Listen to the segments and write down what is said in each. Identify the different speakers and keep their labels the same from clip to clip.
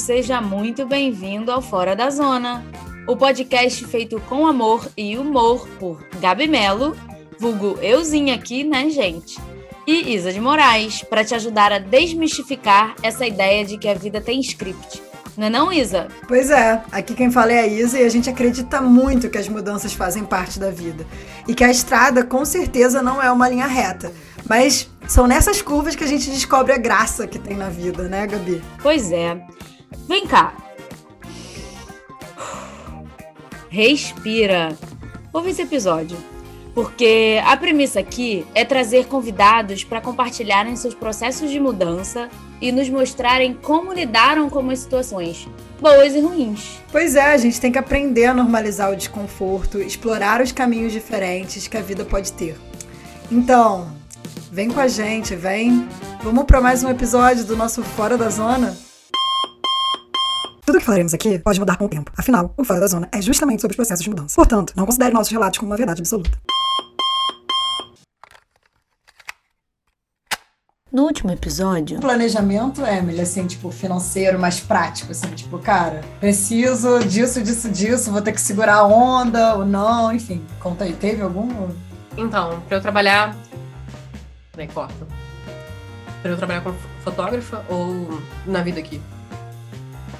Speaker 1: seja muito bem-vindo ao Fora da Zona, o podcast feito com amor e humor por Gabi Melo, vulgo euzinha aqui, né, gente? E Isa de Moraes, para te ajudar a desmistificar essa ideia de que a vida tem script. Não é não, Isa?
Speaker 2: Pois é, aqui quem fala é a Isa e a gente acredita muito que as mudanças fazem parte da vida. E que a estrada com certeza não é uma linha reta. Mas são nessas curvas que a gente descobre a graça que tem na vida, né, Gabi?
Speaker 1: Pois é. Vem cá. Respira. Ouve esse episódio. Porque a premissa aqui é trazer convidados para compartilharem seus processos de mudança e nos mostrarem como lidaram com as situações, boas e ruins.
Speaker 2: Pois é, a gente tem que aprender a normalizar o desconforto, explorar os caminhos diferentes que a vida pode ter. Então, Vem com a gente, vem. Vamos para mais um episódio do nosso Fora da Zona? Tudo que falaremos aqui pode mudar com o tempo. Afinal, o Fora da Zona é justamente sobre os processos de mudança. Portanto, não considere nossos relatos como uma verdade absoluta.
Speaker 1: No último episódio.
Speaker 2: O planejamento, Emily, assim, tipo, financeiro, mais prático, assim, tipo, cara, preciso disso, disso, disso, vou ter que segurar a onda ou não, enfim. Conta aí, teve algum?
Speaker 3: Então, para eu trabalhar né? Corta. Pra eu trabalhar como fotógrafa ou na vida aqui?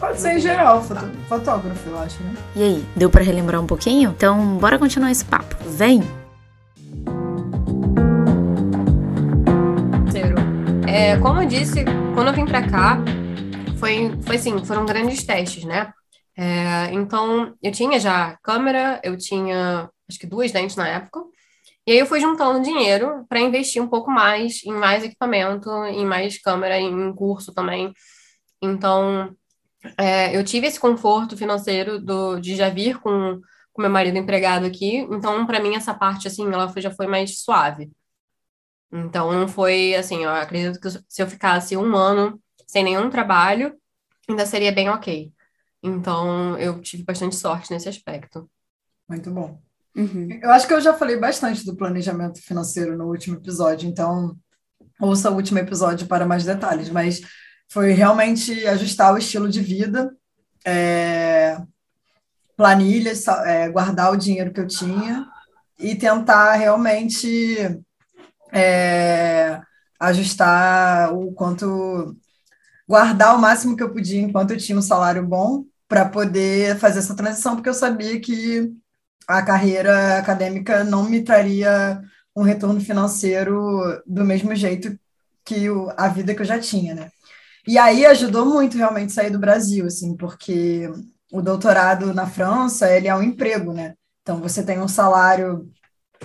Speaker 2: Pode ser em geral, foto fotógrafo, eu acho, né?
Speaker 1: E aí, deu para relembrar um pouquinho? Então, bora continuar esse papo. Vem!
Speaker 3: É, como eu disse, quando eu vim para cá, foi, foi assim, foram grandes testes, né? É, então, eu tinha já câmera, eu tinha acho que duas dentes na época, e aí eu fui juntando dinheiro para investir um pouco mais em mais equipamento, em mais câmera, em curso também. Então, é, eu tive esse conforto financeiro do, de já vir com, com meu marido empregado aqui. Então, para mim, essa parte, assim, ela foi, já foi mais suave. Então, não foi, assim, eu acredito que se eu ficasse um ano sem nenhum trabalho, ainda seria bem ok. Então, eu tive bastante sorte nesse aspecto.
Speaker 2: Muito bom. Uhum. Eu acho que eu já falei bastante do planejamento financeiro no último episódio, então ouça o último episódio para mais detalhes, mas foi realmente ajustar o estilo de vida, é, planilhas, é, guardar o dinheiro que eu tinha e tentar realmente é, ajustar o quanto guardar o máximo que eu podia enquanto eu tinha um salário bom para poder fazer essa transição, porque eu sabia que a carreira acadêmica não me traria um retorno financeiro do mesmo jeito que o, a vida que eu já tinha, né? E aí ajudou muito realmente sair do Brasil, assim, porque o doutorado na França, ele é um emprego, né? Então você tem um salário,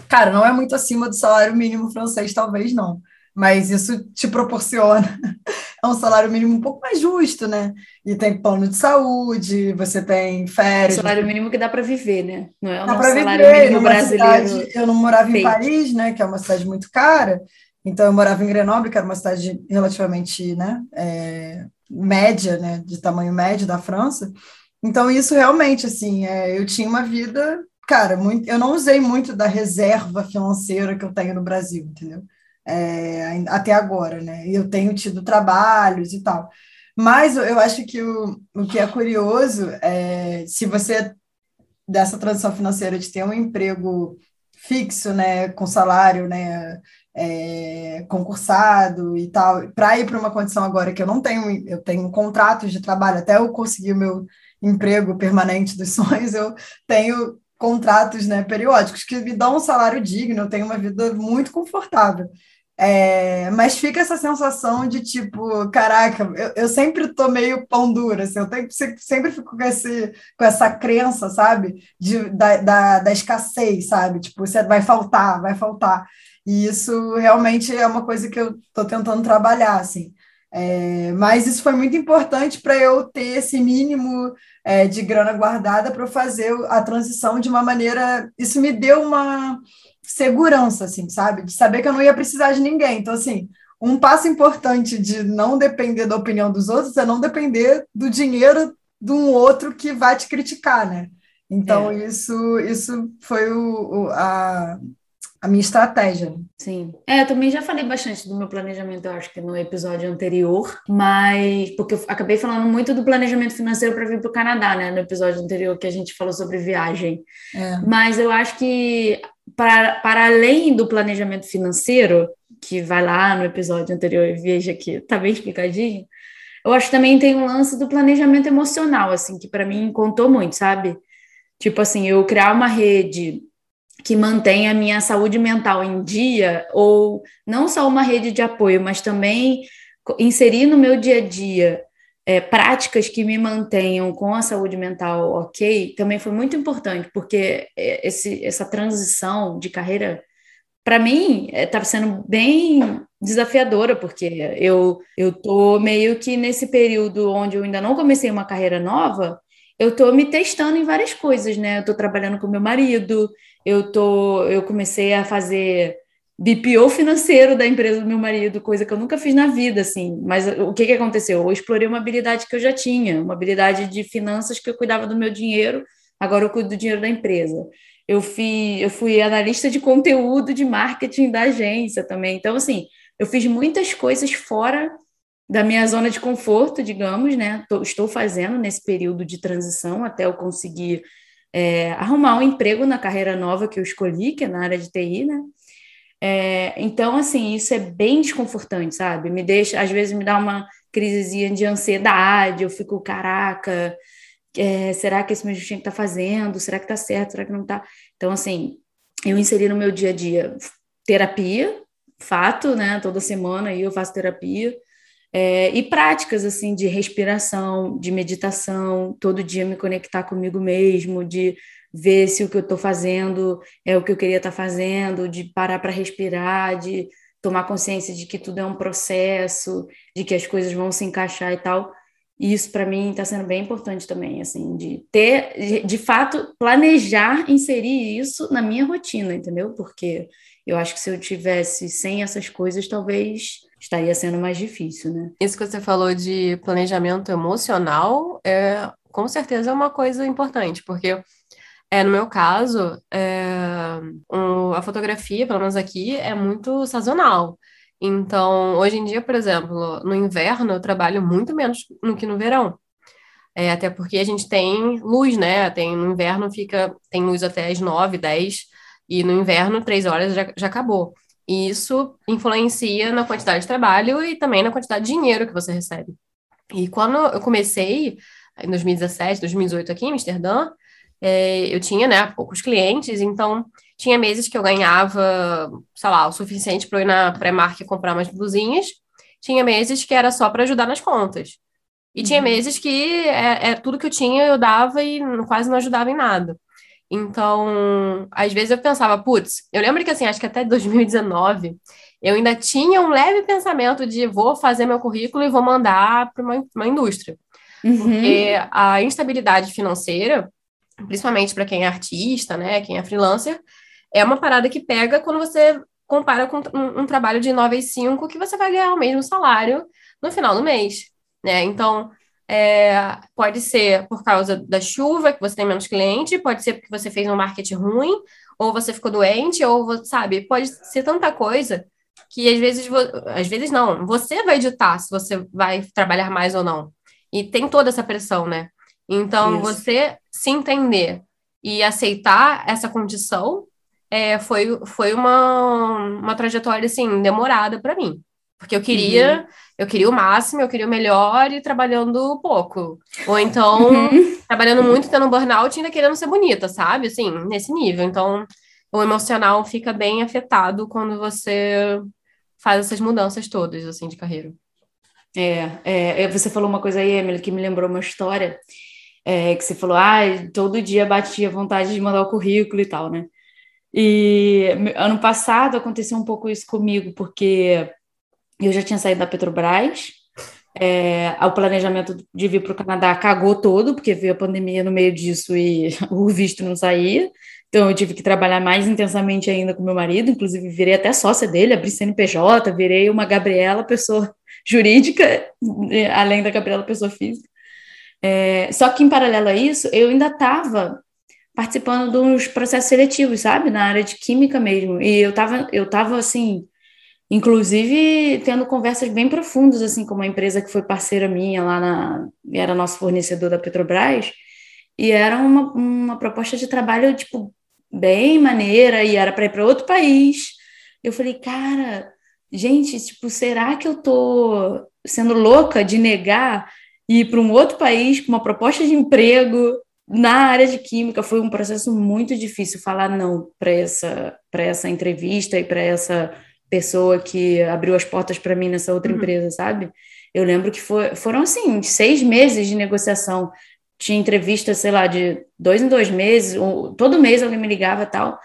Speaker 2: cara, não é muito acima do salário mínimo francês, talvez não, mas isso te proporciona é um salário mínimo um pouco mais justo, né? E tem plano de saúde, você tem férias.
Speaker 1: Salário mínimo que dá para viver, né? Não é salário viver, mínimo brasileiro.
Speaker 2: Cidade, eu não morava feito. em Paris, né? Que é uma cidade muito cara. Então eu morava em Grenoble, que era uma cidade relativamente, né? É, média, né? De tamanho médio da França. Então isso realmente, assim, é, eu tinha uma vida, cara, muito. Eu não usei muito da reserva financeira que eu tenho no Brasil, entendeu? é, até agora, né? Eu tenho tido trabalhos e tal. Mas eu acho que o, o que é curioso é se você, dessa transição financeira, de ter um emprego fixo, né, com salário, né, é, concursado e tal, para ir para uma condição agora que eu não tenho, eu tenho contratos de trabalho, até eu conseguir o meu emprego permanente dos sonhos, eu tenho contratos né, periódicos que me dão um salário digno, eu tenho uma vida muito confortável. É, mas fica essa sensação de tipo, caraca, eu, eu sempre tô meio pão dura, assim, eu tenho, sempre fico com, esse, com essa crença, sabe, de, da, da, da escassez, sabe, tipo, vai faltar, vai faltar. E isso realmente é uma coisa que eu tô tentando trabalhar, assim. É, mas isso foi muito importante para eu ter esse mínimo é, de grana guardada para fazer a transição de uma maneira. Isso me deu uma segurança, assim, sabe? De saber que eu não ia precisar de ninguém. Então, assim, um passo importante de não depender da opinião dos outros é não depender do dinheiro de um outro que vai te criticar, né? Então, é. isso, isso foi o, o, a, a minha estratégia.
Speaker 1: Sim. É, eu também já falei bastante do meu planejamento, eu acho que no episódio anterior, mas porque eu acabei falando muito do planejamento financeiro para vir para o Canadá, né? No episódio anterior que a gente falou sobre viagem. É. Mas eu acho que para, para além do planejamento financeiro, que vai lá no episódio anterior e veja que tá bem explicadinho, eu acho que também tem um lance do planejamento emocional, assim, que para mim contou muito, sabe? Tipo assim, eu criar uma rede que mantenha a minha saúde mental em dia, ou não só uma rede de apoio, mas também inserir no meu dia a dia é, práticas que me mantenham com a saúde mental ok, também foi muito importante, porque é, esse, essa transição de carreira, para mim, estava é, sendo bem desafiadora, porque eu tô meio que nesse período onde eu ainda não comecei uma carreira nova, eu estou me testando em várias coisas, né? Eu estou trabalhando com meu marido, eu tô, eu comecei a fazer BPO financeiro da empresa do meu marido, coisa que eu nunca fiz na vida, assim. Mas o que, que aconteceu? Eu explorei uma habilidade que eu já tinha, uma habilidade de finanças que eu cuidava do meu dinheiro, agora eu cuido do dinheiro da empresa. Eu fui, eu fui analista de conteúdo de marketing da agência também. Então, assim, eu fiz muitas coisas fora da minha zona de conforto, digamos, né? Tô, estou fazendo nesse período de transição até eu conseguir é, arrumar um emprego na carreira nova que eu escolhi, que é na área de TI, né? É, então, assim, isso é bem desconfortante, sabe? Me deixa, às vezes, me dá uma crisezinha de ansiedade, eu fico, caraca, é, será que esse meu tinha que tá fazendo? Será que tá certo? Será que não tá? Então, assim, eu inseri no meu dia a dia terapia, fato, né? Toda semana aí eu faço terapia. É, e práticas assim de respiração, de meditação, todo dia me conectar comigo mesmo, de ver se o que eu estou fazendo é o que eu queria estar tá fazendo, de parar para respirar, de tomar consciência de que tudo é um processo, de que as coisas vão se encaixar e tal. E isso para mim está sendo bem importante também, assim, de ter, de, fato, planejar inserir isso na minha rotina, entendeu? Porque eu acho que se eu tivesse sem essas coisas, talvez estaria sendo mais difícil, né?
Speaker 3: Isso que você falou de planejamento emocional é com certeza é uma coisa importante, porque é, no meu caso, é, um, a fotografia, pelo menos aqui, é muito sazonal. Então, hoje em dia, por exemplo, no inverno eu trabalho muito menos do que no verão. É, até porque a gente tem luz, né? Tem, no inverno fica, tem luz até as 9, 10, e no inverno, três horas já, já acabou. E isso influencia na quantidade de trabalho e também na quantidade de dinheiro que você recebe. E quando eu comecei, em 2017, 2018, aqui em Amsterdã, é, eu tinha, né, poucos clientes, então tinha meses que eu ganhava, sei lá, o suficiente para ir na pré-market comprar umas blusinhas, tinha meses que era só para ajudar nas contas. E uhum. tinha meses que é, é, tudo que eu tinha eu dava e quase não ajudava em nada. Então, às vezes eu pensava, putz, eu lembro que assim, acho que até 2019 eu ainda tinha um leve pensamento de vou fazer meu currículo e vou mandar para uma, uma, indústria. Uhum. Porque a instabilidade financeira, principalmente para quem é artista, né, quem é freelancer, é uma parada que pega quando você compara com um, um trabalho de 9 às 5 que você vai ganhar o mesmo salário no final do mês, né? Então, é, pode ser por causa da chuva, que você tem menos cliente, pode ser porque você fez um marketing ruim, ou você ficou doente, ou, sabe, pode ser tanta coisa que às vezes, às vezes não, você vai editar se você vai trabalhar mais ou não. E tem toda essa pressão, né? Então, Isso. você se entender e aceitar essa condição é, foi, foi uma, uma trajetória, assim, demorada para mim. Porque eu queria, uhum. eu queria o máximo, eu queria o melhor e trabalhando pouco. Ou então, uhum. trabalhando muito, tendo um burnout e ainda querendo ser bonita, sabe? Assim, nesse nível. Então, o emocional fica bem afetado quando você faz essas mudanças todas, assim, de carreira.
Speaker 1: É, é, é você falou uma coisa aí, Emily, que me lembrou uma história, é, que você falou, ah, todo dia batia vontade de mandar o currículo e tal, né? E ano passado aconteceu um pouco isso comigo, porque eu já tinha saído da Petrobras, é, o planejamento de vir para o Canadá cagou todo, porque veio a pandemia no meio disso e o visto não saía. Então eu tive que trabalhar mais intensamente ainda com meu marido, inclusive virei até sócia dele, abri CNPJ, virei uma Gabriela, pessoa jurídica, além da Gabriela, pessoa física. É, só que em paralelo a isso, eu ainda estava participando dos processos seletivos, sabe? Na área de química mesmo. E eu tava, eu tava assim, inclusive tendo conversas bem profundas, assim, com uma empresa que foi parceira minha lá na. era nosso fornecedor da Petrobras, e era uma, uma proposta de trabalho, tipo, bem maneira, e era para ir para outro país. Eu falei, cara, gente, tipo, será que eu tô sendo louca de negar ir para um outro país com uma proposta de emprego na área de química? Foi um processo muito difícil falar não para essa, essa entrevista e para essa pessoa que abriu as portas para mim nessa outra uhum. empresa, sabe? Eu lembro que foi, foram, assim, seis meses de negociação. Tinha entrevista, sei lá, de dois em dois meses, ou, todo mês alguém me ligava tal.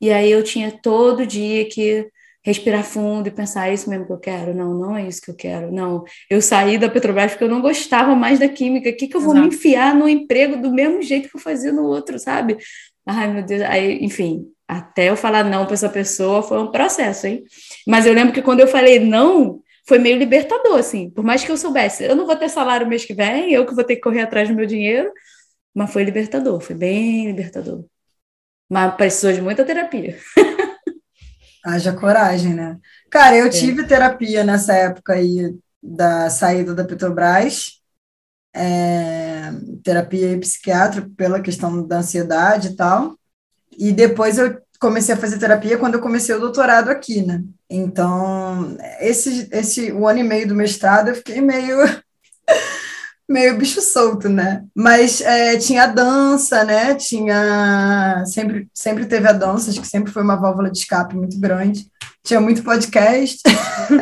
Speaker 1: E aí eu tinha todo dia que respirar fundo e pensar, é isso mesmo que eu quero? Não, não é isso que eu quero. Não, eu saí da Petrobras porque eu não gostava mais da química. O que, que eu vou Exato. me enfiar no emprego do mesmo jeito que eu fazia no outro, sabe? Ai, meu Deus. Aí, enfim, até eu falar não para essa pessoa foi um processo, hein? Mas eu lembro que quando eu falei não, foi meio libertador, assim. Por mais que eu soubesse, eu não vou ter salário mês que vem, eu que vou ter que correr atrás do meu dinheiro, mas foi libertador, foi bem libertador. Mas precisou de muita terapia.
Speaker 2: Haja coragem, né? Cara, eu é. tive terapia nessa época aí da saída da Petrobras, é, terapia psiquiátrica pela questão da ansiedade e tal. E depois eu comecei a fazer terapia quando eu comecei o doutorado aqui, né? Então, esse, esse um ano e meio do mestrado eu fiquei meio meio bicho solto, né? Mas é, tinha dança, né? Tinha sempre sempre teve a dança, acho que sempre foi uma válvula de escape muito grande. Tinha muito podcast,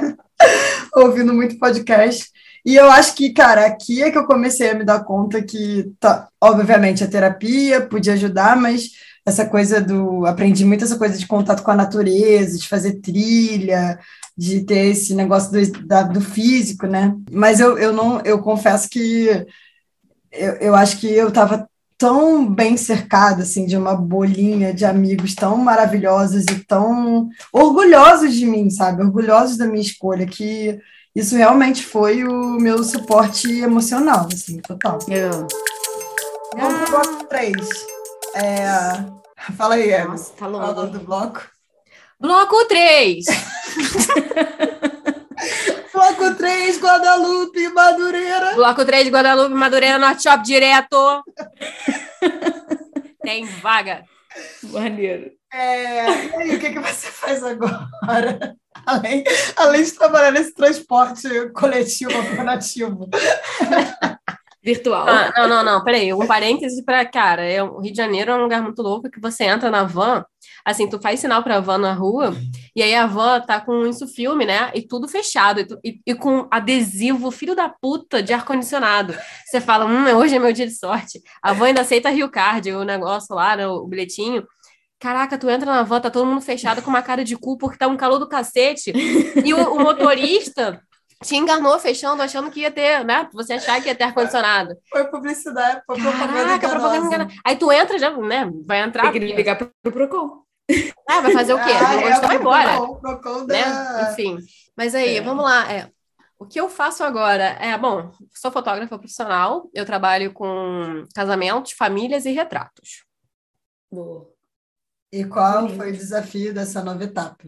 Speaker 2: ouvindo muito podcast. E eu acho que, cara, aqui é que eu comecei a me dar conta que, tá, obviamente, a terapia podia ajudar, mas essa coisa do. Aprendi muito essa coisa de contato com a natureza, de fazer trilha, de ter esse negócio do, da, do físico, né? Mas eu, eu não, eu confesso que eu, eu acho que eu estava tão bem cercada assim de uma bolinha de amigos tão maravilhosos e tão orgulhosos de mim, sabe? Orgulhosos da minha escolha que isso realmente foi o meu suporte emocional, assim, total.
Speaker 1: Yeah.
Speaker 2: Vamos pro bloco 3. É... Fala aí, Eva.
Speaker 1: Nossa, tá longo. Fala
Speaker 2: do bloco.
Speaker 3: Bloco 3.
Speaker 2: Bloco 3, Guadalupe, Madureira.
Speaker 3: Bloco 3, Guadalupe, Madureira, Norte Shop direto. Tem vaga.
Speaker 1: Maneiro.
Speaker 2: É, e aí, o que, que você faz agora? Além, além de trabalhar nesse transporte coletivo alternativo.
Speaker 1: Virtual.
Speaker 3: Ah, não, não, não, peraí. Um parêntese para, cara, é, o Rio de Janeiro é um lugar muito louco que você entra na van, assim, tu faz sinal pra van na rua, e aí a van tá com isso filme, né? E tudo fechado, e, tu, e, e, com adesivo, filho da puta, de ar-condicionado. Você fala, hum, hoje é meu dia de sorte. A van ainda aceita Rio Card, o negócio lá, né, o bilhetinho. Caraca, tu entra na van, tá todo mundo fechado com uma cara de cu porque tá um calor do cacete. E o, o motorista te enganou fechando, achando que ia ter, né? Você achar que ia ter ar-condicionado.
Speaker 2: Foi publicidade, foi propaganda Caraca, propaganda
Speaker 3: Aí tu entra, já, né? Vai entrar.
Speaker 1: Tem que ligar pro, pro Procon.
Speaker 3: Ah, vai fazer o quê? Ah, é, vai embora. Procon, Procon né? Da... Enfim. Mas aí, é. vamos lá. É, o que eu faço agora é, bom, sou fotógrafa profissional, eu trabalho com casamentos, famílias e retratos.
Speaker 2: Boa. E qual foi o desafio dessa nova etapa?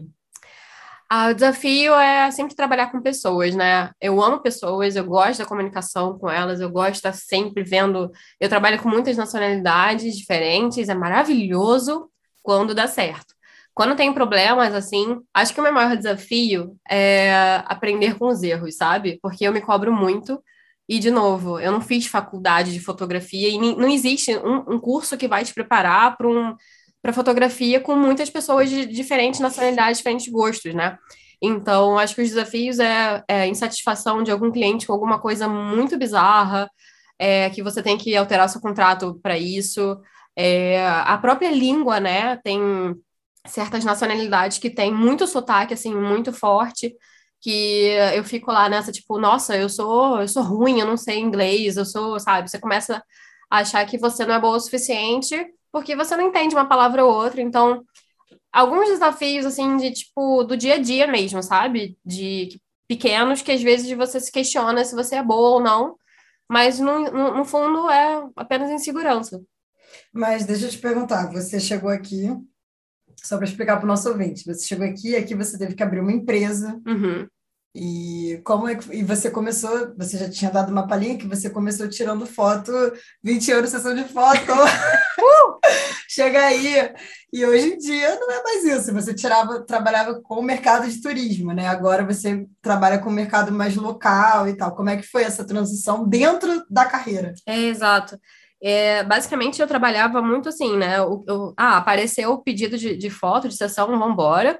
Speaker 3: Ah, o desafio é sempre trabalhar com pessoas, né? Eu amo pessoas, eu gosto da comunicação com elas, eu gosto de estar sempre vendo. Eu trabalho com muitas nacionalidades diferentes, é maravilhoso quando dá certo. Quando tem problemas, assim, acho que o meu maior desafio é aprender com os erros, sabe? Porque eu me cobro muito. E, de novo, eu não fiz faculdade de fotografia e não existe um, um curso que vai te preparar para um, para fotografia com muitas pessoas de diferentes nacionalidades, diferentes gostos, né? Então, acho que os desafios é, é insatisfação de algum cliente com alguma coisa muito bizarra, é, que você tem que alterar seu contrato para isso. É, a própria língua, né? Tem certas nacionalidades que tem muito sotaque, assim, muito forte, que eu fico lá nessa, tipo, nossa, eu sou, eu sou ruim, eu não sei inglês, eu sou, sabe? Você começa a achar que você não é boa o suficiente porque você não entende uma palavra ou outra, então alguns desafios assim de tipo do dia a dia mesmo, sabe? De pequenos que às vezes você se questiona se você é boa ou não, mas no, no, no fundo é apenas insegurança.
Speaker 2: Mas deixa eu te perguntar, você chegou aqui, só para explicar para o nosso ouvinte, você chegou aqui e aqui você teve que abrir uma empresa.
Speaker 3: Uhum.
Speaker 2: E como é que, e você começou, você já tinha dado uma palhinha que você começou tirando foto, 20 euros sessão de foto. Chega aí. E hoje em dia não é mais isso. Você tirava, trabalhava com o mercado de turismo, né? Agora você trabalha com o mercado mais local e tal. Como é que foi essa transição dentro da carreira?
Speaker 3: É, exato. É, basicamente, eu trabalhava muito assim, né? O, eu, ah, apareceu o pedido de, de foto, de sessão, vamos embora.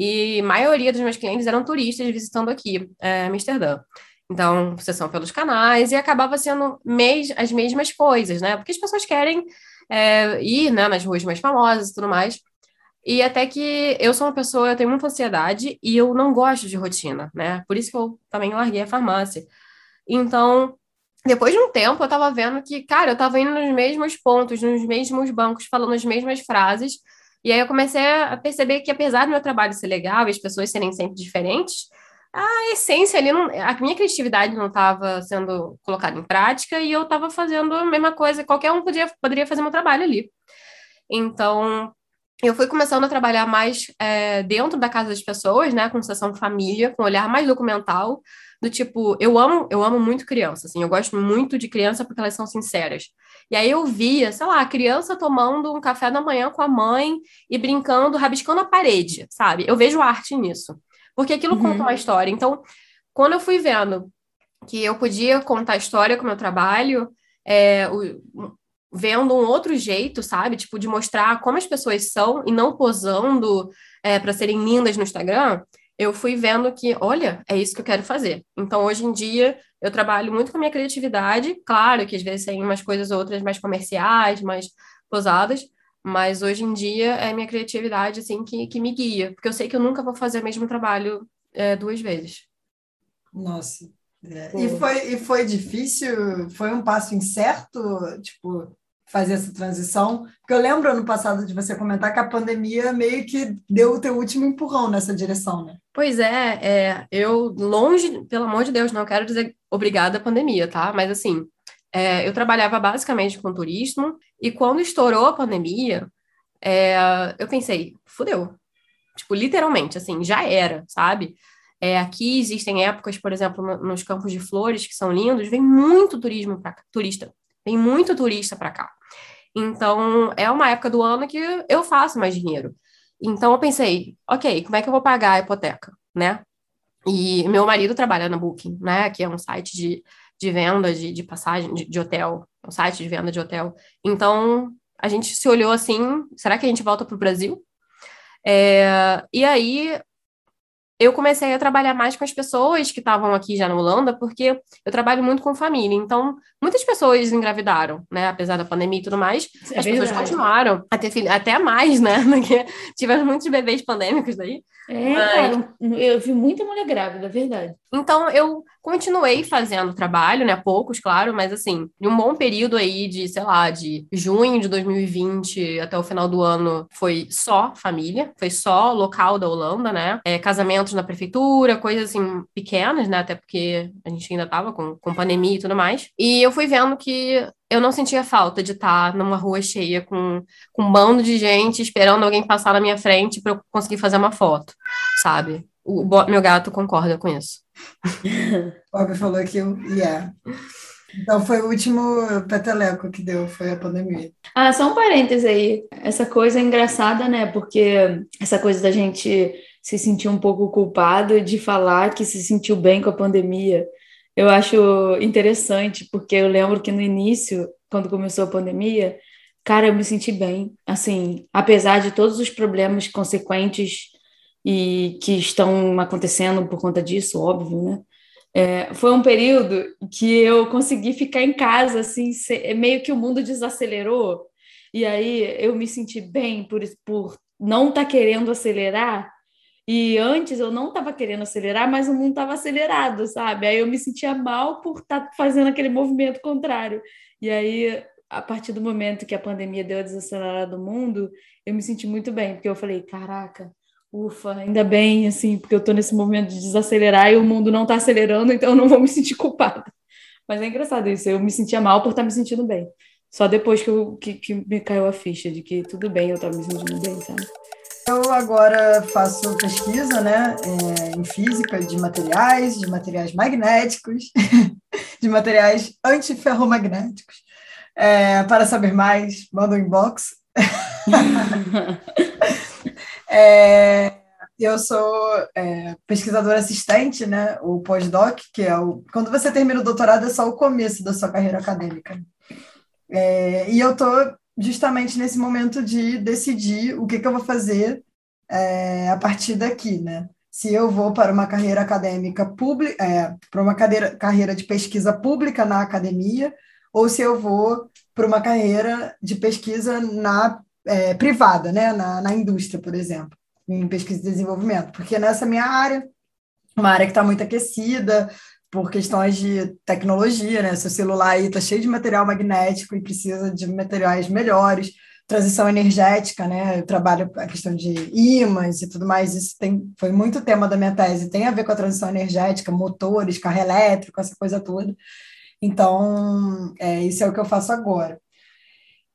Speaker 3: E maioria dos meus clientes eram turistas visitando aqui, é, Amsterdã. Então, sessão pelos canais, e acabava sendo mes as mesmas coisas, né? Porque as pessoas querem é, ir né, nas ruas mais famosas e tudo mais. E até que eu sou uma pessoa, eu tenho muita ansiedade e eu não gosto de rotina, né? Por isso que eu também larguei a farmácia. Então, depois de um tempo, eu tava vendo que, cara, eu tava indo nos mesmos pontos, nos mesmos bancos, falando as mesmas frases. E aí eu comecei a perceber que, apesar do meu trabalho ser legal e as pessoas serem sempre diferentes, a essência ali, não, a minha criatividade não estava sendo colocada em prática e eu estava fazendo a mesma coisa, qualquer um podia, poderia fazer meu trabalho ali. Então, eu fui começando a trabalhar mais é, dentro da casa das pessoas, né, com sessão família, com um olhar mais documental, do tipo, eu amo, eu amo muito criança, assim, eu gosto muito de criança porque elas são sinceras. E aí eu via, sei lá, a criança tomando um café da manhã com a mãe e brincando, rabiscando a parede, sabe? Eu vejo arte nisso porque aquilo uhum. conta uma história. Então, quando eu fui vendo que eu podia contar história com o meu trabalho, é, o, vendo um outro jeito, sabe? Tipo, de mostrar como as pessoas são e não posando é, para serem lindas no Instagram, eu fui vendo que, olha, é isso que eu quero fazer. Então, hoje em dia, eu trabalho muito com a minha criatividade. Claro que às vezes tem umas coisas outras mais comerciais, mais posadas, mas hoje em dia é minha criatividade, assim, que, que me guia. Porque eu sei que eu nunca vou fazer o mesmo trabalho é, duas vezes.
Speaker 2: Nossa. É. E, foi, e foi difícil? Foi um passo incerto, tipo, fazer essa transição? Porque eu lembro ano passado de você comentar que a pandemia meio que deu o teu último empurrão nessa direção, né?
Speaker 3: Pois é, é eu longe, pelo amor de Deus, não quero dizer obrigada à pandemia, tá? Mas assim, é, eu trabalhava basicamente com turismo, e quando estourou a pandemia, é, eu pensei, fudeu. Tipo, literalmente, assim, já era, sabe? É, aqui existem épocas, por exemplo, no, nos campos de flores, que são lindos, vem muito turismo para turista, vem muito turista para cá. Então, é uma época do ano que eu faço mais dinheiro. Então, eu pensei, ok, como é que eu vou pagar a hipoteca, né? E meu marido trabalha na Booking, né? Que é um site de de venda de, de passagem de, de hotel, um site de venda de hotel. Então, a gente se olhou assim, será que a gente volta para o Brasil? É, e aí eu comecei a trabalhar mais com as pessoas que estavam aqui já na Holanda, porque eu trabalho muito com família. Então, muitas pessoas engravidaram, né? Apesar da pandemia e tudo mais. É as verdade. pessoas continuaram a ter filho, até mais, né? Porque tivemos muitos bebês pandêmicos daí.
Speaker 1: É, mas... cara, eu vi muita mulher grávida, é verdade.
Speaker 3: Então, eu continuei fazendo trabalho, né? Poucos, claro, mas assim, em um bom período aí de, sei lá, de junho de 2020 até o final do ano, foi só família, foi só local da Holanda, né? É, casamentos na prefeitura, coisas assim pequenas, né? Até porque a gente ainda tava com, com pandemia e tudo mais. E eu fui vendo que eu não sentia falta de estar numa rua cheia com, com um bando de gente esperando alguém passar na minha frente para eu conseguir fazer uma foto, sabe? O, meu gato concorda com isso.
Speaker 2: O Bob falou que eu yeah. Então foi o último peteleco que deu, foi a pandemia.
Speaker 1: Ah, só um parêntese aí. Essa coisa é engraçada, né? Porque essa coisa da gente se sentir um pouco culpado de falar que se sentiu bem com a pandemia eu acho interessante, porque eu lembro que no início, quando começou a pandemia, cara, eu me senti bem. Assim, apesar de todos os problemas consequentes e que estão acontecendo por conta disso, óbvio, né? É, foi um período que eu consegui ficar em casa, assim, meio que o mundo desacelerou. E aí eu me senti bem por, por não estar tá querendo acelerar e antes eu não estava querendo acelerar, mas o mundo estava acelerado, sabe? Aí eu me sentia mal por estar tá fazendo aquele movimento contrário. E aí, a partir do momento que a pandemia deu a desacelerada do mundo, eu me senti muito bem, porque eu falei, caraca, ufa, ainda bem, assim, porque eu estou nesse movimento de desacelerar e o mundo não está acelerando, então eu não vou me sentir culpada. Mas é engraçado isso, eu me sentia mal por estar tá me sentindo bem. Só depois que, eu, que, que me caiu a ficha de que tudo bem, eu tava me sentindo bem, sabe?
Speaker 2: Eu agora faço pesquisa né, é, em física de materiais, de materiais magnéticos, de materiais antiferromagnéticos. É, para saber mais, manda um inbox. é, eu sou é, pesquisadora assistente, né, o pós-doc, que é o. Quando você termina o doutorado, é só o começo da sua carreira acadêmica. É, e eu estou justamente nesse momento de decidir o que, que eu vou fazer é, a partir daqui, né? Se eu vou para uma carreira acadêmica pública, é, para uma cadeira, carreira de pesquisa pública na academia, ou se eu vou para uma carreira de pesquisa na é, privada, né? Na, na indústria, por exemplo, em pesquisa e desenvolvimento, porque nessa minha área, uma área que está muito aquecida, por questões de tecnologia, né? Seu celular aí está cheio de material magnético e precisa de materiais melhores. Transição energética, né? Eu trabalho a questão de ímãs e tudo mais. Isso tem, foi muito tema da minha tese. Tem a ver com a transição energética, motores, carro elétrico, essa coisa toda. Então, é, isso é o que eu faço agora.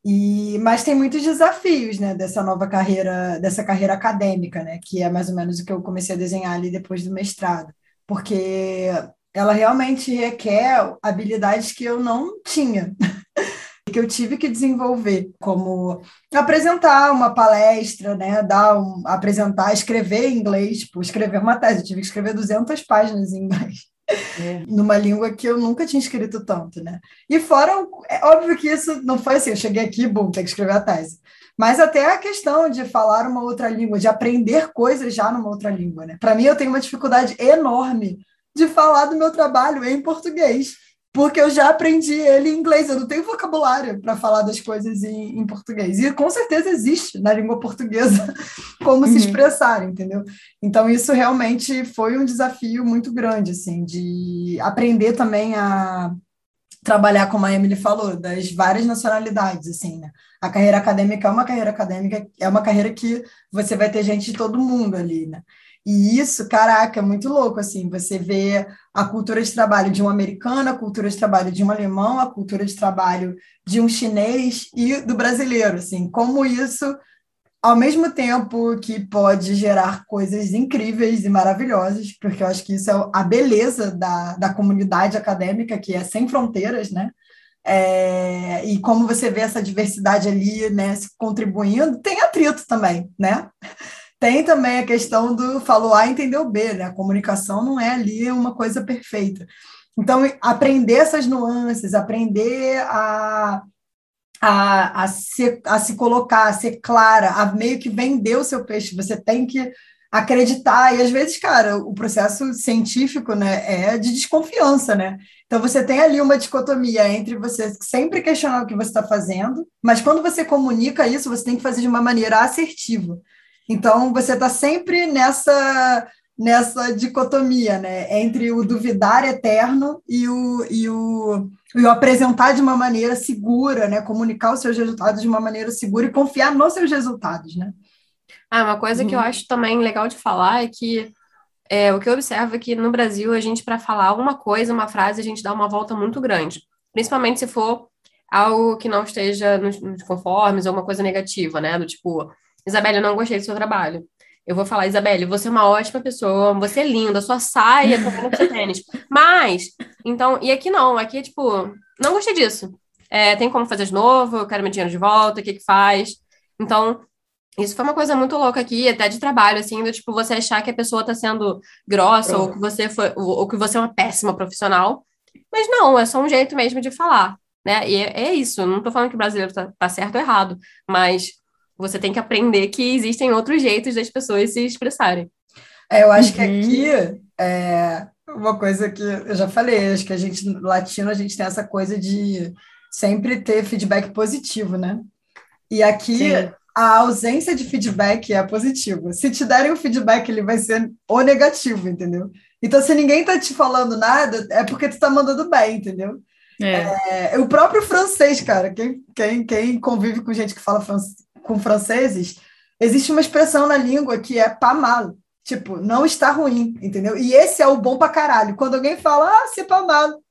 Speaker 2: E, mas tem muitos desafios, né, dessa nova carreira, dessa carreira acadêmica, né, que é mais ou menos o que eu comecei a desenhar ali depois do mestrado, porque ela realmente requer habilidades que eu não tinha, que eu tive que desenvolver, como apresentar uma palestra, né, dar um, apresentar, escrever em inglês, tipo, escrever uma tese, eu tive que escrever 200 páginas em inglês. É. Numa língua que eu nunca tinha escrito tanto, né? E fora, é óbvio que isso não foi assim, eu cheguei aqui, bom, tem que escrever a tese. Mas até a questão de falar uma outra língua, de aprender coisas já numa outra língua, né? Para mim, eu tenho uma dificuldade enorme de falar do meu trabalho em português, porque eu já aprendi ele em inglês, eu não tenho vocabulário para falar das coisas em, em, português. E com certeza existe na língua portuguesa como uhum. se expressar, entendeu? Então isso realmente foi um desafio muito grande, assim, de aprender também a trabalhar, como a Emily falou, das várias nacionalidades, assim, né? A carreira acadêmica é uma carreira acadêmica, é uma carreira que você vai ter gente de todo mundo ali, né? E isso, caraca, é muito louco, assim, você vê a cultura de trabalho de um americano, a cultura de trabalho de um alemão, a cultura de trabalho de um chinês e do brasileiro, assim, como isso, ao mesmo tempo que pode gerar coisas incríveis e maravilhosas, porque eu acho que isso é a beleza da, da comunidade acadêmica, que é sem fronteiras, né? É, e como você vê essa diversidade ali, né, contribuindo, tem atrito também, né? Tem também a questão do falou A, entendeu B, né? A comunicação não é ali uma coisa perfeita. Então, aprender essas nuances, aprender a, a, a, se, a se colocar, a ser clara, a meio que vender o seu peixe. Você tem que acreditar. E às vezes, cara, o processo científico né, é de desconfiança, né? Então você tem ali uma dicotomia entre você sempre questionar o que você está fazendo, mas quando você comunica isso, você tem que fazer de uma maneira assertiva. Então, você está sempre nessa nessa dicotomia, né, entre o duvidar eterno e o, e o, e o apresentar de uma maneira segura, né, comunicar os seus resultados de uma maneira segura e confiar nos seus resultados, né.
Speaker 3: Ah, uma coisa uhum. que eu uhum. acho também legal de falar é que é, o que eu observo é que no Brasil, a gente, para falar uma coisa, uma frase, a gente dá uma volta muito grande. Principalmente se for algo que não esteja nos, nos conformes ou uma coisa negativa, né? Do tipo, Isabelle, eu não gostei do seu trabalho. Eu vou falar, Isabelle, você é uma ótima pessoa, você é linda, sua saia combina com seu tênis. Mas, então, e aqui não, aqui é tipo, não gostei disso. É, tem como fazer de novo, eu quero meu dinheiro de volta, o que que faz? Então, isso foi uma coisa muito louca aqui, até de trabalho, assim, do tipo, você achar que a pessoa tá sendo grossa, ou que você foi, ou que você é uma péssima profissional. Mas não, é só um jeito mesmo de falar, né? E é, é isso, não tô falando que o brasileiro tá, tá certo ou errado, mas você tem que aprender que existem outros jeitos das pessoas se expressarem.
Speaker 2: É, eu acho uhum. que aqui é uma coisa que eu já falei, acho que a gente, latino, a gente tem essa coisa de sempre ter feedback positivo, né? E aqui Sim. a ausência de feedback é positivo. Se te derem um feedback, ele vai ser o negativo, entendeu? Então, se ninguém tá te falando nada, é porque tu tá mandando bem, entendeu? É. É, o próprio francês, cara, quem, quem, quem convive com gente que fala francês, com franceses, existe uma expressão na língua que é pas mal, tipo, não está ruim, entendeu? E esse é o bom pra caralho. Quando alguém fala, ah, c'est pas mal,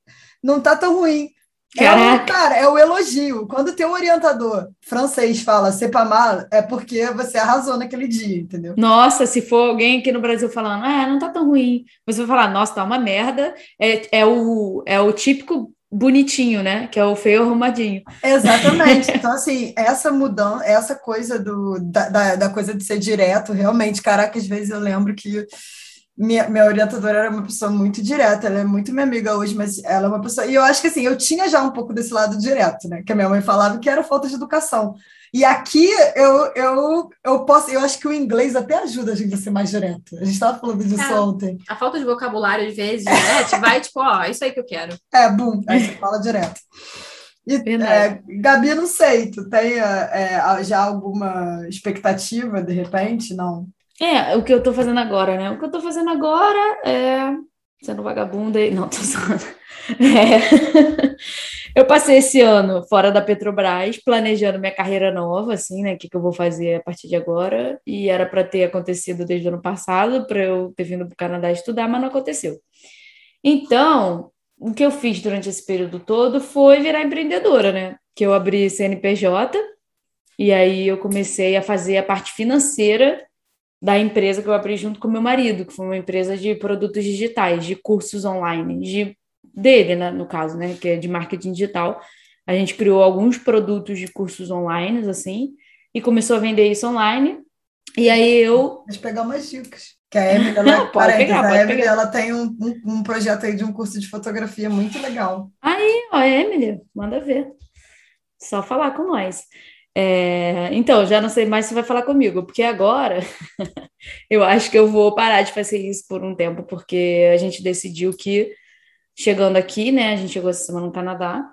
Speaker 2: não tá tão ruim. É o, cara, é o elogio. Quando teu orientador francês fala c'est pas mal, é porque você arrasou naquele dia, entendeu?
Speaker 1: Nossa, se for alguém aqui no Brasil falando, ah, não tá tão ruim, você vai falar, nossa, tá uma merda. É, é, o, é o típico bonitinho, né? Que é o feio arrumadinho.
Speaker 2: Exatamente. Então, assim, essa mudança, essa coisa do, da, da, da coisa de ser direto, realmente, caraca, às vezes eu lembro que minha, minha orientadora era uma pessoa muito direta, ela é muito minha amiga hoje, mas ela é uma pessoa. E eu acho que assim, eu tinha já um pouco desse lado direto, né? Que a minha mãe falava que era falta de educação. E aqui eu, eu, eu posso, eu acho que o inglês até ajuda a gente a ser mais direto. A gente estava falando disso é, ontem.
Speaker 3: A falta de vocabulário, às vezes, né? Te vai, tipo, ó, isso aí que eu quero.
Speaker 2: É, bum, aí você fala direto. E, é, Gabi, não sei, tu tem é, já alguma expectativa, de repente? Não?
Speaker 1: É, o que eu tô fazendo agora, né? O que eu tô fazendo agora é sendo vagabunda e. Não, tô usando. É. Eu passei esse ano fora da Petrobras, planejando minha carreira nova, assim, né? O que, que eu vou fazer a partir de agora. E era para ter acontecido desde o ano passado, para eu ter vindo para o Canadá estudar, mas não aconteceu. Então, o que eu fiz durante esse período todo foi virar empreendedora, né? Que eu abri CNPJ, e aí eu comecei a fazer a parte financeira da empresa que eu abri junto com meu marido, que foi uma empresa de produtos digitais, de cursos online, de dele, né, no caso, né, que é de marketing digital. A gente criou alguns produtos de cursos online, assim, e começou a vender isso online. E aí eu.
Speaker 2: Deixa eu pegar umas dicas. Que a Emily, ela, pode pegar, a Emily, ela tem um, um, um, projeto aí de um curso de fotografia muito legal.
Speaker 1: Aí, ó, Emily, manda ver. Só falar com nós. É, então, já não sei mais se vai falar comigo, porque agora eu acho que eu vou parar de fazer isso por um tempo, porque a gente decidiu que, chegando aqui, né, a gente chegou essa semana no Canadá,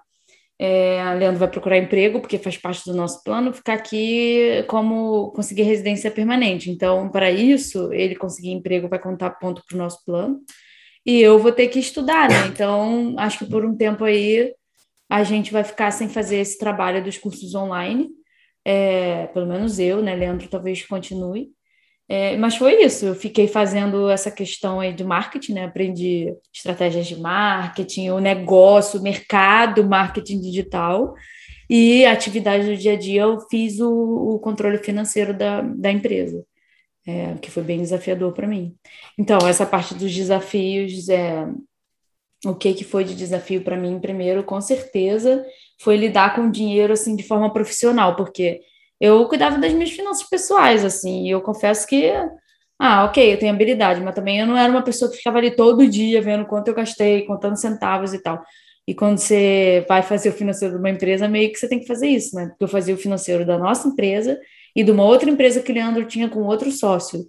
Speaker 1: é, a Leandro vai procurar emprego, porque faz parte do nosso plano, ficar aqui como conseguir residência permanente. Então, para isso, ele conseguir emprego vai contar ponto para o nosso plano, e eu vou ter que estudar, né? Então, acho que por um tempo aí a gente vai ficar sem fazer esse trabalho dos cursos online é, pelo menos eu, né? Leandro talvez continue. É, mas foi isso, eu fiquei fazendo essa questão aí de marketing, né? Aprendi estratégias de marketing, o negócio, o mercado, marketing digital e atividade do dia a dia eu fiz o, o controle financeiro da, da empresa, é, que foi bem desafiador para mim. Então, essa parte dos desafios, é, o que, que foi de desafio para mim primeiro, com certeza, foi lidar com dinheiro assim de forma profissional, porque eu cuidava das minhas finanças pessoais, assim, e eu confesso que, ah, ok, eu tenho habilidade, mas também eu não era uma pessoa que ficava ali todo dia vendo quanto eu gastei, contando centavos e tal. E quando você vai fazer o financeiro de uma empresa, meio que você tem que fazer isso, né? Porque eu fazia o financeiro da nossa empresa e de uma outra empresa que o Leandro tinha com outro sócio.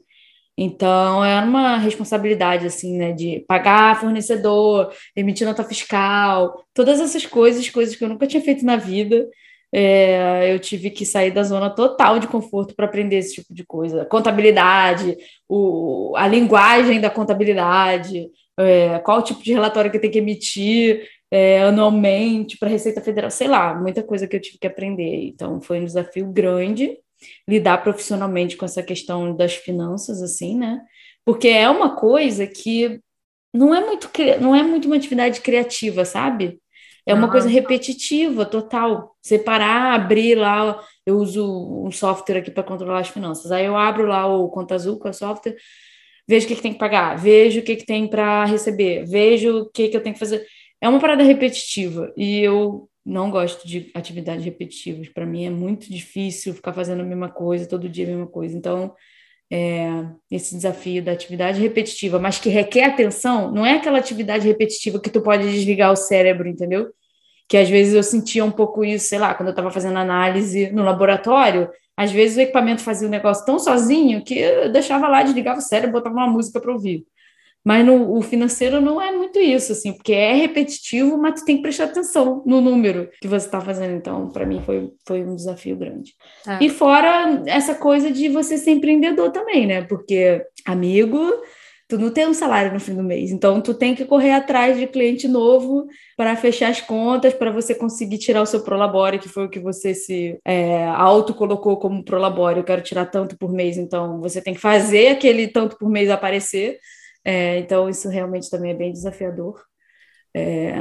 Speaker 1: Então, era uma responsabilidade, assim, né, de pagar fornecedor, emitir nota fiscal, todas essas coisas, coisas que eu nunca tinha feito na vida. É, eu tive que sair da zona total de conforto para aprender esse tipo de coisa. Contabilidade, o, a linguagem da contabilidade, é, qual tipo de relatório que tem que emitir é, anualmente para a Receita Federal, sei lá, muita coisa que eu tive que aprender. Então, foi um desafio grande lidar profissionalmente com essa questão das finanças, assim, né? Porque é uma coisa que não é muito, não é muito uma atividade criativa, sabe? É uma coisa repetitiva, total. Separar, abrir lá, eu uso um software aqui para controlar as finanças. Aí eu abro lá o Conta Azul com o software, vejo o que, que tem que pagar, vejo o que, que tem para receber, vejo o que, que eu tenho que fazer. É uma parada repetitiva. E eu não gosto de atividades repetitivas. Para mim é muito difícil ficar fazendo a mesma coisa, todo dia a mesma coisa. Então, é, esse desafio da atividade repetitiva, mas que requer atenção, não é aquela atividade repetitiva que tu pode desligar o cérebro, entendeu? Que às vezes eu sentia um pouco isso, sei lá, quando eu estava fazendo análise no laboratório, às vezes o equipamento fazia o negócio tão sozinho que eu deixava lá, desligava o cérebro, botava uma música para ouvir. Mas no, o financeiro não é muito isso, assim, porque é repetitivo, mas tu tem que prestar atenção no número que você está fazendo. Então, para mim, foi, foi um desafio grande. É. E fora essa coisa de você ser empreendedor também, né? Porque, amigo, tu não tem um salário no fim do mês. Então, tu tem que correr atrás de cliente novo para fechar as contas, para você conseguir tirar o seu prolabore, que foi o que você se é, auto colocou como prolabore. Eu quero tirar tanto por mês, então você tem que fazer aquele tanto por mês aparecer é, então, isso realmente também é bem desafiador. É,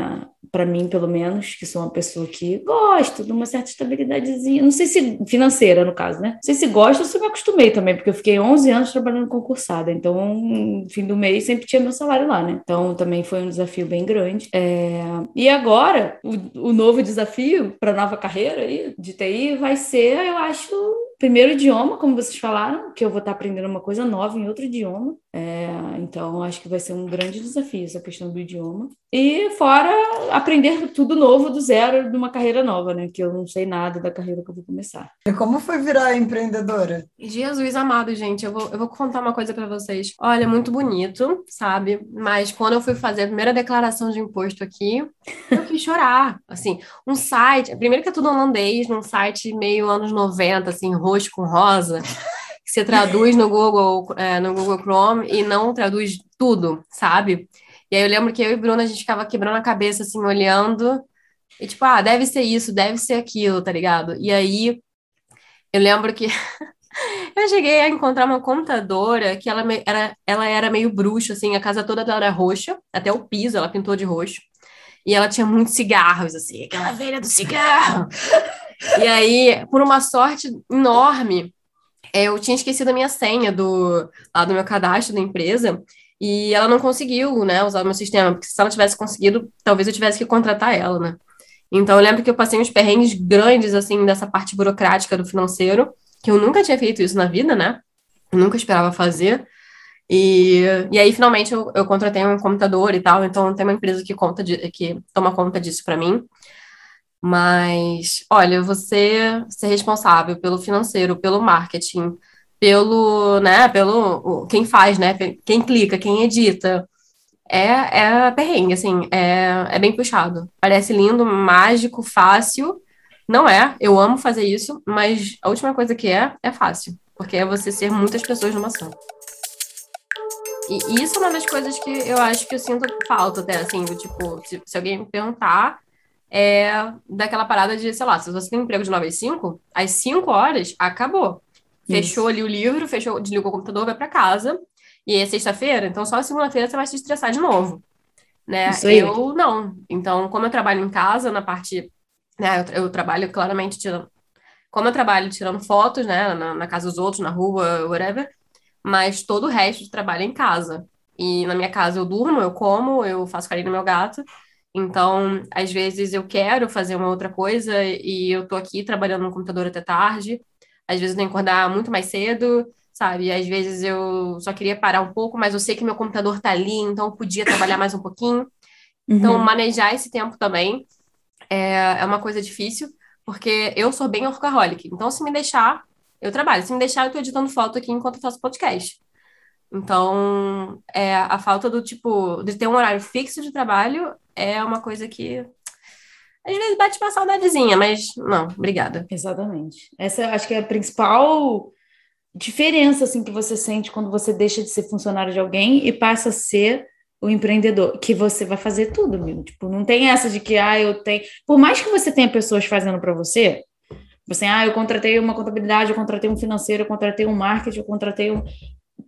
Speaker 1: para mim, pelo menos, que sou uma pessoa que gosto de uma certa estabilidadezinha, não sei se financeira, no caso, né? Não sei se gosto se me acostumei também, porque eu fiquei 11 anos trabalhando concursada, então, fim do mês, sempre tinha meu salário lá, né? Então, também foi um desafio bem grande. É... E agora, o, o novo desafio para nova carreira aí, de TI vai ser, eu acho, primeiro idioma, como vocês falaram, que eu vou estar aprendendo uma coisa nova em outro idioma. É, então, acho que vai ser um grande desafio essa questão do idioma. E fora aprender tudo novo do zero de uma carreira nova, né? Que eu não sei nada da carreira que eu vou começar.
Speaker 2: E como foi virar empreendedora?
Speaker 3: Jesus amado, gente, eu vou, eu vou contar uma coisa para vocês. Olha, muito bonito, sabe? Mas quando eu fui fazer a primeira declaração de imposto aqui, eu quis chorar. Assim, um site, primeiro que é tudo holandês, num site meio anos 90, assim, roxo com rosa. que você traduz no Google, é, no Google Chrome e não traduz tudo, sabe? E aí eu lembro que eu e Bruna, a gente ficava quebrando a cabeça, assim, olhando, e tipo, ah, deve ser isso, deve ser aquilo, tá ligado? E aí eu lembro que eu cheguei a encontrar uma contadora que ela era, ela era meio bruxa, assim, a casa toda dela era roxa, até o piso ela pintou de roxo. E ela tinha muitos cigarros, assim, aquela velha do cigarro. e aí, por uma sorte enorme, eu tinha esquecido a minha senha do, lá do meu cadastro da empresa. E ela não conseguiu, né, usar o meu sistema, porque se ela tivesse conseguido, talvez eu tivesse que contratar ela, né? Então eu lembro que eu passei uns perrengues grandes, assim, dessa parte burocrática do financeiro, que eu nunca tinha feito isso na vida, né? Eu nunca esperava fazer. E, e aí, finalmente, eu, eu contratei um computador e tal, então tem uma empresa que, conta de, que toma conta disso para mim. Mas, olha, você ser responsável pelo financeiro, pelo marketing, pelo, né, pelo quem faz, né, quem clica, quem edita. É, é perrengue, assim, é, é bem puxado. Parece lindo, mágico, fácil. Não é, eu amo fazer isso, mas a última coisa que é, é fácil. Porque é você ser muitas pessoas numa ação. E isso é uma das coisas que eu acho que eu sinto falta até, assim, tipo, se, se alguém me perguntar, é daquela parada de, sei lá, se você tem um emprego de 9 às 5, às 5 horas, acabou. Fechou ali o livro, fechou, desligou o computador, vai para casa. E é sexta-feira, então só segunda-feira você vai se estressar de novo. Né? Eu não. Então, como eu trabalho em casa, na parte. Né, eu, eu trabalho claramente tirando. Como eu trabalho tirando fotos, né, na, na, casa dos outros, na rua, whatever, mas todo o resto de trabalho é em casa. E na minha casa eu durmo, eu como, eu faço carinho no meu gato. Então, às vezes eu quero fazer uma outra coisa e eu tô aqui trabalhando no computador até tarde às vezes eu tenho que acordar muito mais cedo, sabe? Às vezes eu só queria parar um pouco, mas eu sei que meu computador tá ali, então eu podia trabalhar mais um pouquinho. Então, uhum. manejar esse tempo também é, é uma coisa difícil, porque eu sou bem workaholic. Então, se me deixar, eu trabalho. Se me deixar, eu tô editando foto aqui enquanto eu faço podcast. Então, é, a falta do tipo, de ter um horário fixo de trabalho é uma coisa que às vezes bate uma saudadezinha, mas não, obrigada.
Speaker 1: Exatamente. Essa acho que é a principal diferença assim que você sente quando você deixa de ser funcionário de alguém e passa a ser o empreendedor, que você vai fazer tudo, meu. Tipo, não tem essa de que ah, eu tenho, por mais que você tenha pessoas fazendo para você, você, ah, eu contratei uma contabilidade, eu contratei um financeiro, eu contratei um marketing, eu contratei um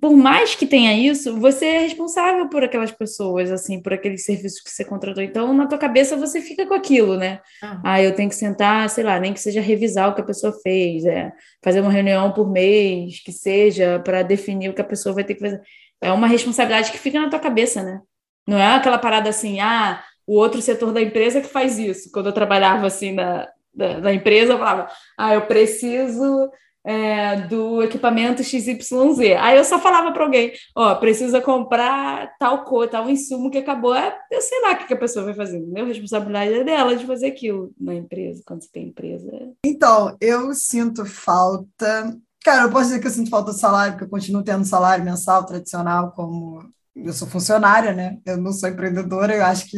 Speaker 1: por mais que tenha isso, você é responsável por aquelas pessoas, assim, por aqueles serviços que você contratou. Então, na tua cabeça, você fica com aquilo, né? Ah, ah eu tenho que sentar, sei lá, nem que seja revisar o que a pessoa fez, é, fazer uma reunião por mês, que seja, para definir o que a pessoa vai ter que fazer. É uma responsabilidade que fica na tua cabeça, né? Não é aquela parada assim, ah, o outro setor da empresa que faz isso. Quando eu trabalhava, assim, na, da, da empresa, eu falava, ah, eu preciso é, do equipamento XYZ. Aí eu só falava para alguém, ó, precisa comprar tal cor, tal insumo que acabou. É, eu sei lá o que a pessoa vai fazer? A responsabilidade é dela de fazer aquilo na empresa, quando você tem empresa.
Speaker 2: Então, eu sinto falta. Cara, eu posso dizer que eu sinto falta do salário, porque eu continuo tendo salário mensal tradicional, como eu sou funcionária, né? Eu não sou empreendedora, eu acho que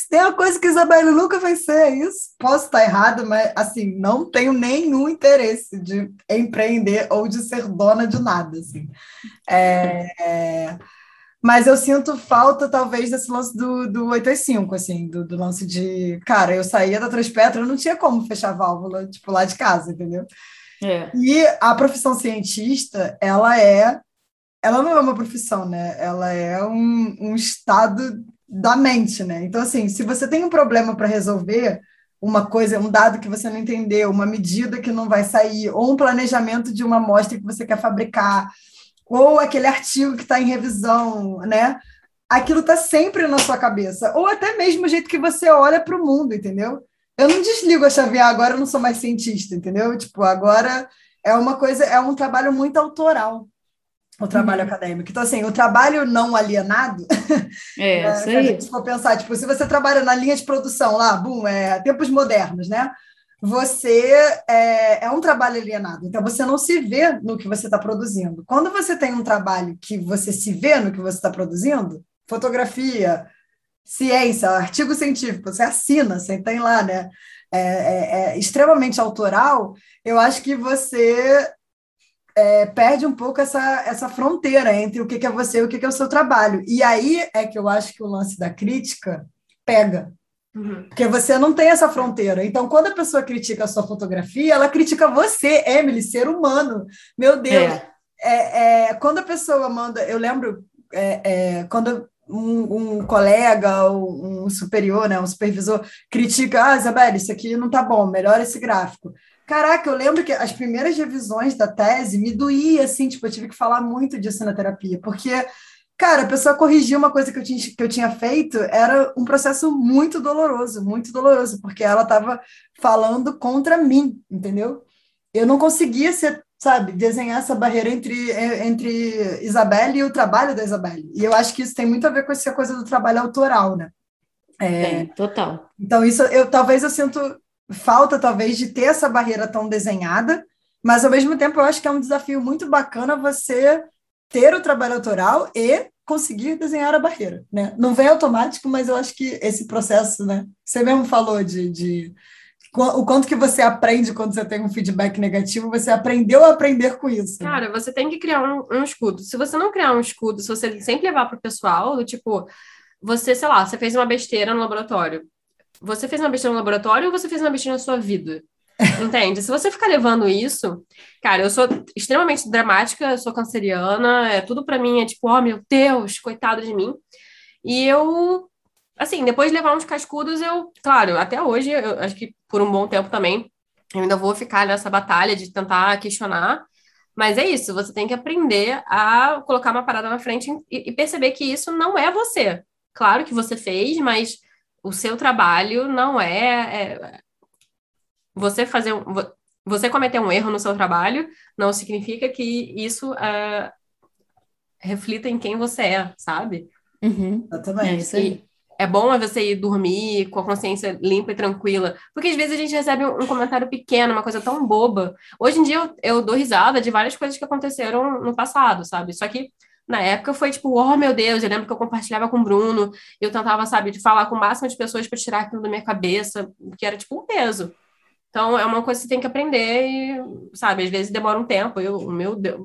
Speaker 2: se tem uma coisa que Isabelle nunca vai ser, é isso. Posso estar errado, mas assim, não tenho nenhum interesse de empreender ou de ser dona de nada. Assim. É, é, mas eu sinto falta, talvez, desse lance do, do 885, assim, do, do lance de. Cara, eu saía da Transpetra, eu não tinha como fechar a válvula, tipo, lá de casa, entendeu? É. E a profissão cientista, ela é. Ela não é uma profissão, né? Ela é um, um estado da mente, né? Então, assim, se você tem um problema para resolver, uma coisa, um dado que você não entendeu, uma medida que não vai sair, ou um planejamento de uma amostra que você quer fabricar, ou aquele artigo que está em revisão, né? Aquilo está sempre na sua cabeça, ou até mesmo o jeito que você olha para o mundo, entendeu? Eu não desligo a chavear, agora eu não sou mais cientista, entendeu? Tipo, agora é uma coisa, é um trabalho muito autoral o trabalho uhum. acadêmico. Então, assim, o trabalho não alienado,
Speaker 1: é,
Speaker 2: né, se a gente for pensar, tipo, se você trabalha na linha de produção lá, boom, é tempos modernos, né? Você é, é um trabalho alienado, então você não se vê no que você está produzindo. Quando você tem um trabalho que você se vê no que você está produzindo, fotografia, ciência, artigo científico, você assina, você tem lá, né? É, é, é extremamente autoral, eu acho que você é, perde um pouco essa, essa fronteira entre o que, que é você e o que, que é o seu trabalho. E aí é que eu acho que o lance da crítica pega. Uhum. Porque você não tem essa fronteira. Então, quando a pessoa critica a sua fotografia, ela critica você, Emily, ser humano. Meu Deus. É. É, é quando a pessoa manda. Eu lembro é, é, quando um, um, colega ou um superior, né, um supervisor, critica: Ah, Isabela, isso aqui não tá bom, melhora esse gráfico. Caraca, eu lembro que as primeiras revisões da tese me doía, assim, tipo, eu tive que falar muito disso na terapia, porque, cara, a pessoa corrigir uma coisa que eu tinha, que eu tinha feito era um processo muito doloroso, muito doloroso, porque ela estava falando contra mim, entendeu? Eu não conseguia ser, sabe, desenhar essa barreira entre, entre Isabelle e o trabalho da Isabelle. E eu acho que isso tem muito a ver com essa coisa do trabalho autoral, né?
Speaker 1: É, total.
Speaker 2: Então, isso eu talvez eu sinto falta talvez de ter essa barreira tão desenhada, mas ao mesmo tempo eu acho que é um desafio muito bacana você ter o trabalho autoral e conseguir desenhar a barreira, né? Não vem automático, mas eu acho que esse processo, né? Você mesmo falou de, de o quanto que você aprende quando você tem um feedback negativo, você aprendeu a aprender com isso.
Speaker 3: Cara, você tem que criar um, um escudo. Se você não criar um escudo, se você sempre levar para o pessoal, do tipo, você, sei lá, você fez uma besteira no laboratório você fez uma besteira no laboratório ou você fez uma besteira na sua vida? Entende? Se você ficar levando isso, cara, eu sou extremamente dramática, sou canceriana, é tudo para mim é tipo, oh meu Deus, coitado de mim. E eu, assim, depois de levar uns cascudos, eu, claro, até hoje, eu acho que por um bom tempo também, eu ainda vou ficar nessa batalha de tentar questionar. Mas é isso, você tem que aprender a colocar uma parada na frente e, e perceber que isso não é você. Claro que você fez, mas o seu trabalho não é, é você fazer um, você cometer um erro no seu trabalho não significa que isso uh, reflita em quem você é, sabe?
Speaker 1: Uhum.
Speaker 2: Exatamente.
Speaker 3: É, é bom você ir dormir com a consciência limpa e tranquila, porque às vezes a gente recebe um, um comentário pequeno, uma coisa tão boba. Hoje em dia eu, eu dou risada de várias coisas que aconteceram no passado, sabe? Só que na época foi tipo, oh meu Deus, eu lembro que eu compartilhava com o Bruno, eu tentava, sabe, de falar com o máximo de pessoas para tirar aquilo da minha cabeça, que era tipo um peso. Então, é uma coisa que você tem que aprender e, sabe, às vezes demora um tempo. Eu, meu Deus,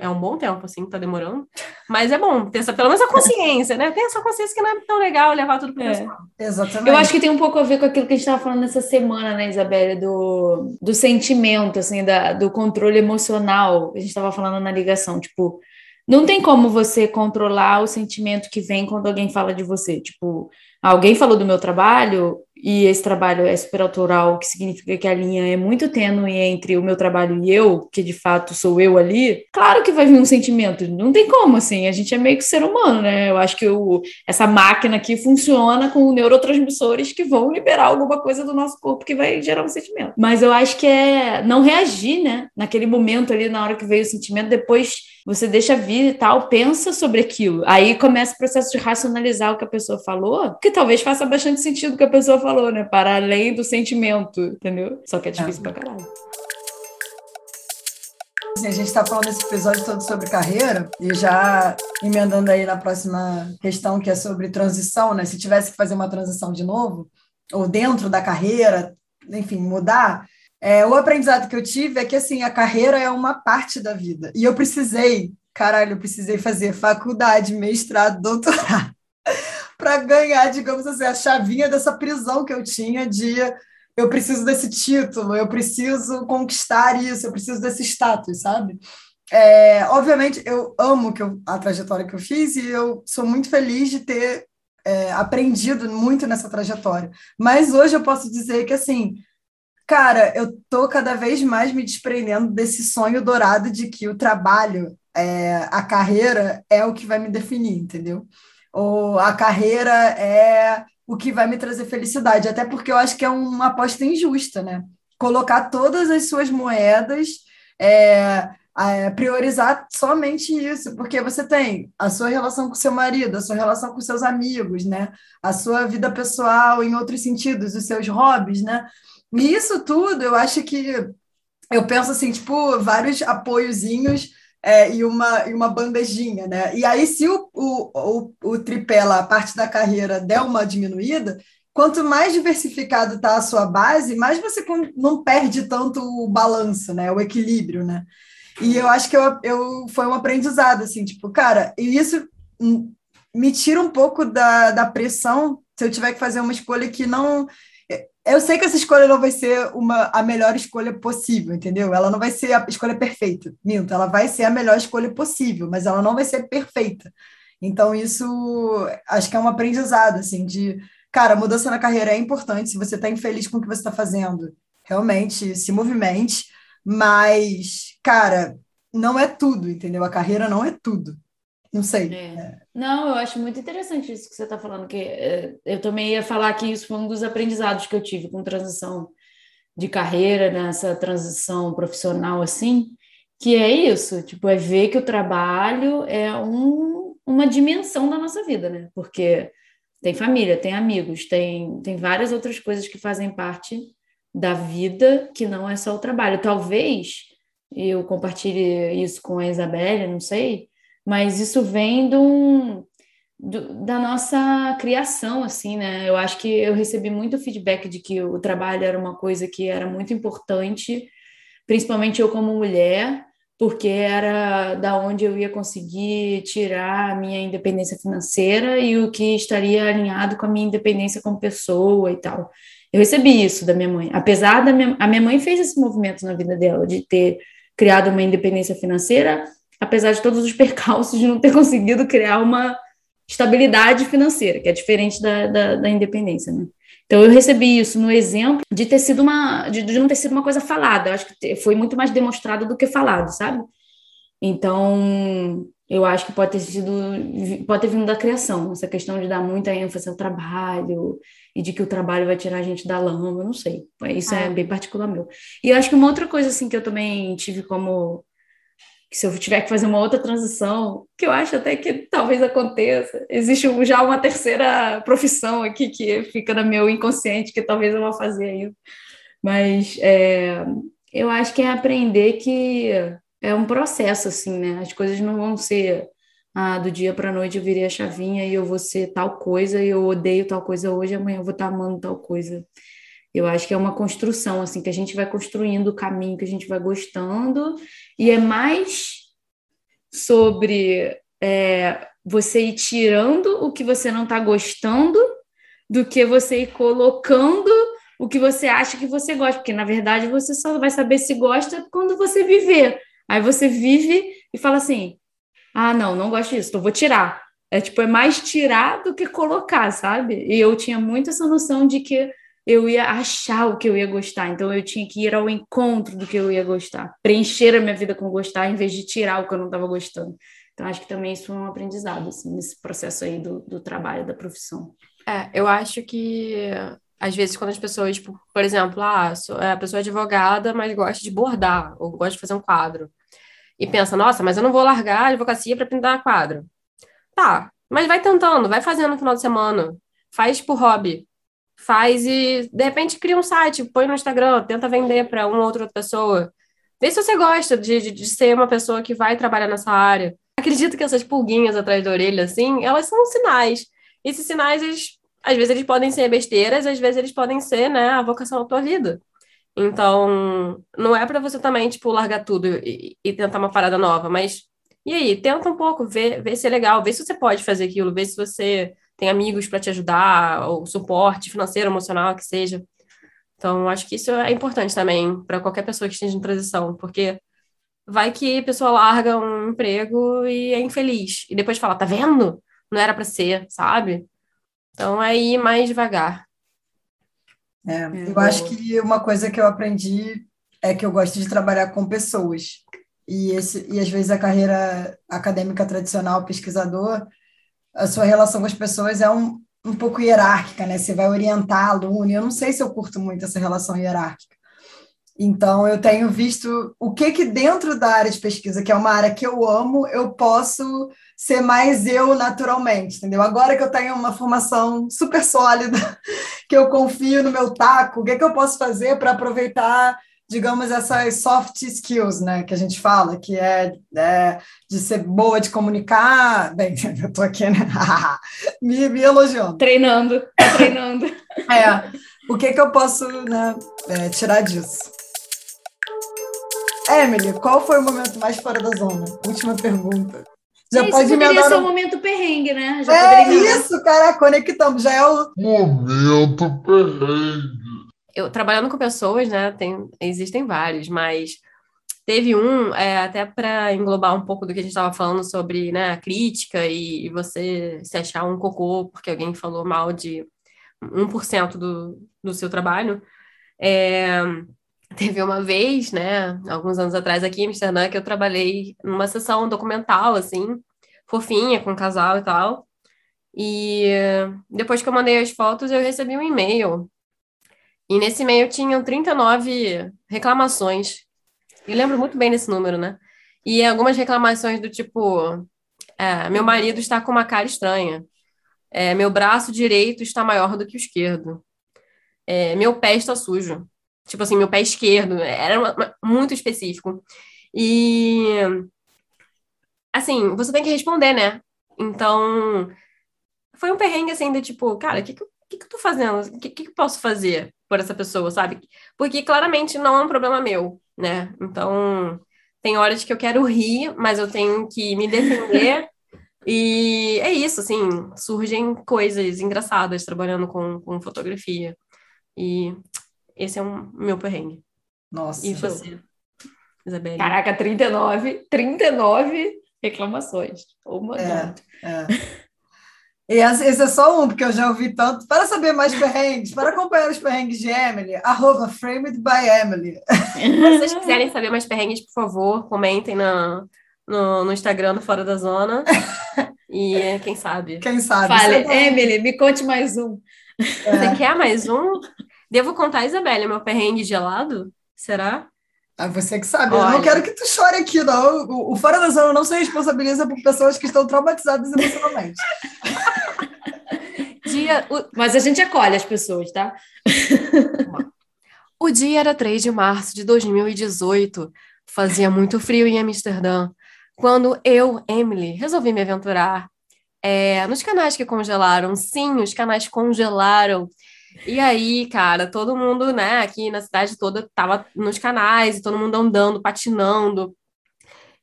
Speaker 3: é um bom tempo, assim, tá demorando. Mas é bom ter essa, pelo menos a consciência, né? Tem essa consciência que não é tão legal levar tudo pro é, pessoal.
Speaker 2: Exatamente.
Speaker 1: Eu acho que tem um pouco a ver com aquilo que a gente estava falando nessa semana, né, Isabelle? Do, do sentimento, assim, da, do controle emocional. A gente estava falando na ligação, tipo não tem como você controlar o sentimento que vem quando alguém fala de você. Tipo, alguém falou do meu trabalho, e esse trabalho é superautoral, que significa que a linha é muito tênue entre o meu trabalho e eu, que de fato sou eu ali, claro que vai vir um sentimento, não tem como, assim, a gente é meio que ser humano, né? Eu acho que o, essa máquina aqui funciona com neurotransmissores que vão liberar alguma coisa do nosso corpo que vai gerar um sentimento. Mas eu acho que é não reagir, né? Naquele momento ali, na hora que veio o sentimento, depois você deixa vir e tal, pensa sobre aquilo. Aí começa o processo de racionalizar o que a pessoa falou, que talvez faça bastante sentido o que a pessoa falou, né? Para além do sentimento, entendeu? Só que é difícil é. pra caralho.
Speaker 2: Assim, a gente está falando esse episódio todo sobre carreira e já emendando aí na próxima questão que é sobre transição, né? Se tivesse que fazer uma transição de novo, ou dentro da carreira, enfim, mudar, é, o aprendizado que eu tive é que assim a carreira é uma parte da vida e eu precisei, caralho, eu precisei fazer faculdade, mestrado, doutorado para ganhar, digamos assim, a chavinha dessa prisão que eu tinha de eu preciso desse título, eu preciso conquistar isso, eu preciso desse status, sabe? É, obviamente, eu amo que eu, a trajetória que eu fiz e eu sou muito feliz de ter é, aprendido muito nessa trajetória. Mas hoje eu posso dizer que, assim, cara, eu tô cada vez mais me desprendendo desse sonho dourado de que o trabalho, é, a carreira é o que vai me definir, entendeu? Ou a carreira é o que vai me trazer felicidade, até porque eu acho que é uma aposta injusta, né? Colocar todas as suas moedas, é, é, priorizar somente isso, porque você tem a sua relação com seu marido, a sua relação com seus amigos, né? A sua vida pessoal em outros sentidos, os seus hobbies, né? E isso tudo, eu acho que eu penso assim, tipo, vários apoiozinhos é, e, uma, e uma bandejinha, né? E aí, se o, o, o, o tripé lá, a parte da carreira, der uma diminuída, quanto mais diversificado está a sua base, mais você não perde tanto o balanço, né? O equilíbrio, né? E eu acho que eu, eu foi um aprendizado, assim, tipo, cara, e isso me tira um pouco da, da pressão se eu tiver que fazer uma escolha que não eu sei que essa escolha não vai ser uma, a melhor escolha possível, entendeu? Ela não vai ser a escolha perfeita. Minto, ela vai ser a melhor escolha possível, mas ela não vai ser perfeita. Então, isso acho que é um aprendizado, assim, de, cara, mudança na carreira é importante. Se você está infeliz com o que você está fazendo, realmente se movimente, mas, cara, não é tudo, entendeu? A carreira não é tudo. Não sei. É.
Speaker 1: Não, eu acho muito interessante isso que você está falando, que é, eu também ia falar que isso foi um dos aprendizados que eu tive com transição de carreira, nessa transição profissional assim, que é isso, tipo, é ver que o trabalho é um, uma dimensão da nossa vida, né? Porque tem família, tem amigos, tem, tem várias outras coisas que fazem parte da vida que não é só o trabalho. Talvez eu compartilhe isso com a Isabelle, não sei, mas isso vem do, do, da nossa criação, assim, né? Eu acho que eu recebi muito feedback de que o trabalho era uma coisa que era muito importante, principalmente eu como mulher, porque era da onde eu ia conseguir tirar a minha independência financeira e o que estaria alinhado com a minha independência como pessoa e tal. Eu recebi isso da minha mãe. Apesar da minha, a minha mãe fez esse movimento na vida dela de ter criado uma independência financeira, apesar de todos os percalços de não ter conseguido criar uma estabilidade financeira, que é diferente da, da, da independência, né? Então eu recebi isso no exemplo de ter sido uma de, de, não ter sido uma coisa falada, eu acho que foi muito mais demonstrado do que falado, sabe? Então eu acho que pode ter sido pode ter vindo da criação, essa questão de dar muita ênfase ao trabalho e de que o trabalho vai tirar a gente da lama, eu não sei. Isso é, é bem particular meu. E eu acho que uma outra coisa assim que eu também tive como que se eu tiver que fazer uma outra transição, que eu acho até que talvez aconteça, existe já uma terceira profissão aqui que fica no meu inconsciente, que talvez eu vá fazer ainda. Mas é, eu acho que é aprender que é um processo, assim, né? As coisas não vão ser ah, do dia para a noite eu virei a chavinha e eu vou ser tal coisa e eu odeio tal coisa hoje, amanhã eu vou estar amando tal coisa. Eu acho que é uma construção, assim, que a gente vai construindo o caminho que a gente vai gostando, e é mais sobre é, você ir tirando o que você não está gostando do que você ir colocando o que você acha que você gosta, porque na verdade você só vai saber se gosta quando você viver. Aí você vive e fala assim: ah, não, não gosto disso, então vou tirar. É tipo, é mais tirar do que colocar, sabe? E eu tinha muito essa noção de que eu ia achar o que eu ia gostar, então eu tinha que ir ao encontro do que eu ia gostar, preencher a minha vida com gostar, em vez de tirar o que eu não estava gostando. Então, acho que também isso foi um aprendizado, assim, nesse processo aí do, do trabalho, da profissão.
Speaker 3: É, eu acho que, às vezes, quando as pessoas, tipo, por exemplo, ah, sou, é, a pessoa é advogada, mas gosta de bordar, ou gosta de fazer um quadro, e pensa, nossa, mas eu não vou largar a advocacia para pintar quadro. Tá, mas vai tentando, vai fazendo no final de semana, faz por hobby, faz e de repente cria um site, põe no Instagram, tenta vender para uma outra pessoa. Vê se você gosta de, de, de, ser uma pessoa que vai trabalhar nessa área. Acredito que essas pulguinhas atrás da orelha, assim, elas são sinais. Esses sinais, eles, às vezes, eles podem ser besteiras, às vezes eles podem ser, né, a vocação da tua vida. Então, não é para você também, tipo, largar tudo e, e, tentar uma parada nova, mas e aí, tenta um pouco, vê, vê se é legal, vê se você pode fazer aquilo, vê se você tem amigos para te ajudar, ou suporte financeiro, emocional, que seja. Então, acho que isso é importante também para qualquer pessoa que esteja em transição, porque vai que a pessoa larga um emprego e é infeliz, e depois fala, tá vendo? Não era para ser, sabe? Então, aí mais devagar.
Speaker 2: É, é eu acho que uma coisa que eu aprendi é que eu gosto de trabalhar com pessoas. E, esse, e às vezes a carreira acadêmica tradicional, pesquisador, a sua relação com as pessoas é um, um pouco hierárquica, né? Você vai orientar aluno, eu não sei se eu curto muito essa relação hierárquica. Então, eu tenho visto o que que dentro da área de pesquisa, que é uma área que eu amo, eu posso ser mais eu naturalmente, entendeu? Agora que eu tenho uma formação super sólida, que eu confio no meu taco, o que que eu posso fazer para aproveitar, digamos, essas soft skills, né, que a gente fala, que é, é de ser boa de comunicar. Bem, eu tô aqui, né? me, me elogiando.
Speaker 1: Treinando, tá treinando.
Speaker 2: é, o que que eu posso né, é, tirar disso? Emily, qual foi o momento mais fora da zona? Última pergunta.
Speaker 1: Já Esse pode poderia ser o um momento perrengue, né? Já
Speaker 2: é isso, cara, conectamos. Já é o
Speaker 4: momento perrengue.
Speaker 3: Eu trabalhando com pessoas, né? Tem, existem vários, mas teve um, é, até para englobar um pouco do que a gente estava falando sobre né, a crítica e, e, você se achar um cocô porque alguém falou mal de 1% do, do seu trabalho. É, Teve uma vez, né, alguns anos atrás aqui em Amsterdã, que eu trabalhei numa sessão documental, assim, fofinha, com um casal e tal. E depois que eu mandei as fotos, eu recebi um e-mail. E nesse e-mail tinham 39 reclamações. E lembro muito bem desse número, né? E algumas reclamações do tipo: é, meu marido está com uma cara estranha. É, meu braço direito está maior do que o esquerdo. É, meu pé está sujo. Tipo assim, meu pé esquerdo. Era uma, uma, muito específico. E. Assim, você tem que responder, né? Então. Foi um perrengue assim, de tipo, cara, o que, que, que, que eu tô fazendo? O que, que eu posso fazer por essa pessoa, sabe? Porque claramente não é um problema meu, né? Então, tem horas que eu quero rir, mas eu tenho que me defender. e é isso, assim, surgem coisas engraçadas trabalhando com, com fotografia. E esse é um meu perrengue.
Speaker 2: Nossa.
Speaker 3: E você, Isabelle?
Speaker 1: Caraca, 39, 39 reclamações. Oh my é, God. É.
Speaker 2: E esse é só um, porque eu já ouvi tanto. Para saber mais perrengues, para acompanhar os perrengues de Emily, arroba framed by Emily.
Speaker 3: Se vocês quiserem saber mais perrengues, por favor, comentem na, no, no Instagram do Fora da Zona. E quem sabe?
Speaker 2: Quem sabe?
Speaker 1: Fale, Emily, me conte mais um.
Speaker 3: É. Você quer mais um? Devo contar, Isabelle, meu perrengue gelado? Será?
Speaker 2: Ah, você que sabe. Olha. Eu não quero que tu chore aqui, não. O, o Fora da Zona não se responsabiliza por pessoas que estão traumatizadas emocionalmente.
Speaker 1: Dia, o... Mas a gente acolhe as pessoas, tá?
Speaker 3: o dia era 3 de março de 2018. Fazia muito frio em Amsterdã. Quando eu, Emily, resolvi me aventurar é, nos canais que congelaram. Sim, os canais congelaram. E aí, cara, todo mundo, né, aqui na cidade toda tava nos canais, todo mundo andando, patinando.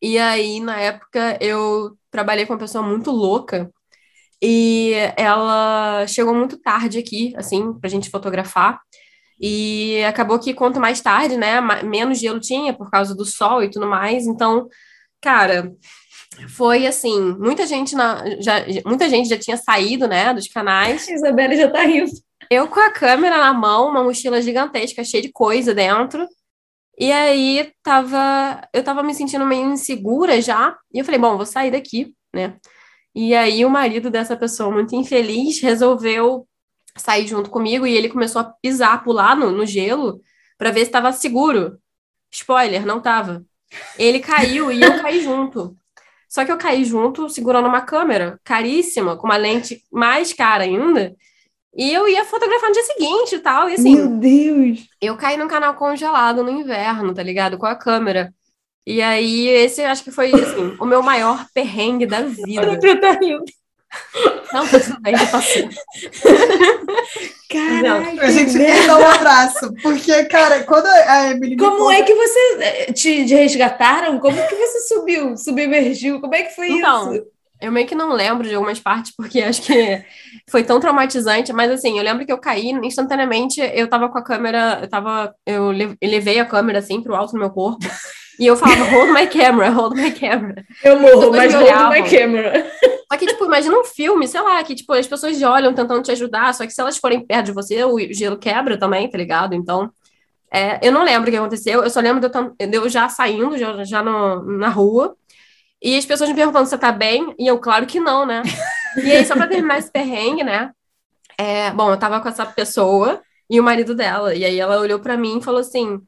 Speaker 3: E aí, na época, eu trabalhei com uma pessoa muito louca e ela chegou muito tarde aqui, assim, pra gente fotografar. E acabou que quanto mais tarde, né, menos gelo tinha por causa do sol e tudo mais. Então, cara, foi assim, muita gente na, já, muita gente já tinha saído, né, dos canais.
Speaker 1: A Isabela já tá rindo.
Speaker 3: Eu com a câmera na mão, uma mochila gigantesca, cheia de coisa dentro. E aí tava, eu tava me sentindo meio insegura já. E eu falei, bom, vou sair daqui, né? E aí o marido dessa pessoa muito infeliz resolveu sair junto comigo e ele começou a pisar, pular no, no gelo para ver se estava seguro. Spoiler, não tava. Ele caiu e eu caí junto. Só que eu caí junto segurando uma câmera caríssima, com uma lente mais cara ainda. E eu ia fotografar no dia seguinte e tal. E assim.
Speaker 2: Meu Deus!
Speaker 3: Eu caí num canal congelado no inverno, tá ligado? Com a câmera. E aí, esse acho que foi, assim, o meu maior perrengue da vida. Não, tudo bem, já passou.
Speaker 2: Caraca, a gente quer dar um abraço, porque, cara, quando a Emily.
Speaker 1: Como conta... é que você eh, te, te, resgataram? Como que você subiu, submergiu? Como é que foi
Speaker 3: então,
Speaker 1: isso?
Speaker 3: Eu meio que não lembro de algumas partes, porque acho que foi tão traumatizante, mas assim, eu lembro que eu caí instantaneamente, eu tava com a câmera, eu tava, eu levei a câmera assim pro alto do meu corpo, e eu falava, hold my camera, hold my camera.
Speaker 1: Eu morro, mas hold my camera.
Speaker 3: Só que, tipo, imagina um filme, sei lá, que, tipo, as pessoas olham tentando te ajudar, só que se elas forem perto de você, o gelo quebra também, tá ligado? Então, é, eu não lembro o que aconteceu, eu só lembro de eu, de eu já saindo, já, já no, na rua, e as pessoas me perguntando se você tá bem, e eu, claro que não, né? E aí, só pra terminar esse perrengue, né? É, bom, eu tava com essa pessoa e o marido dela, e aí ela olhou para mim e falou assim: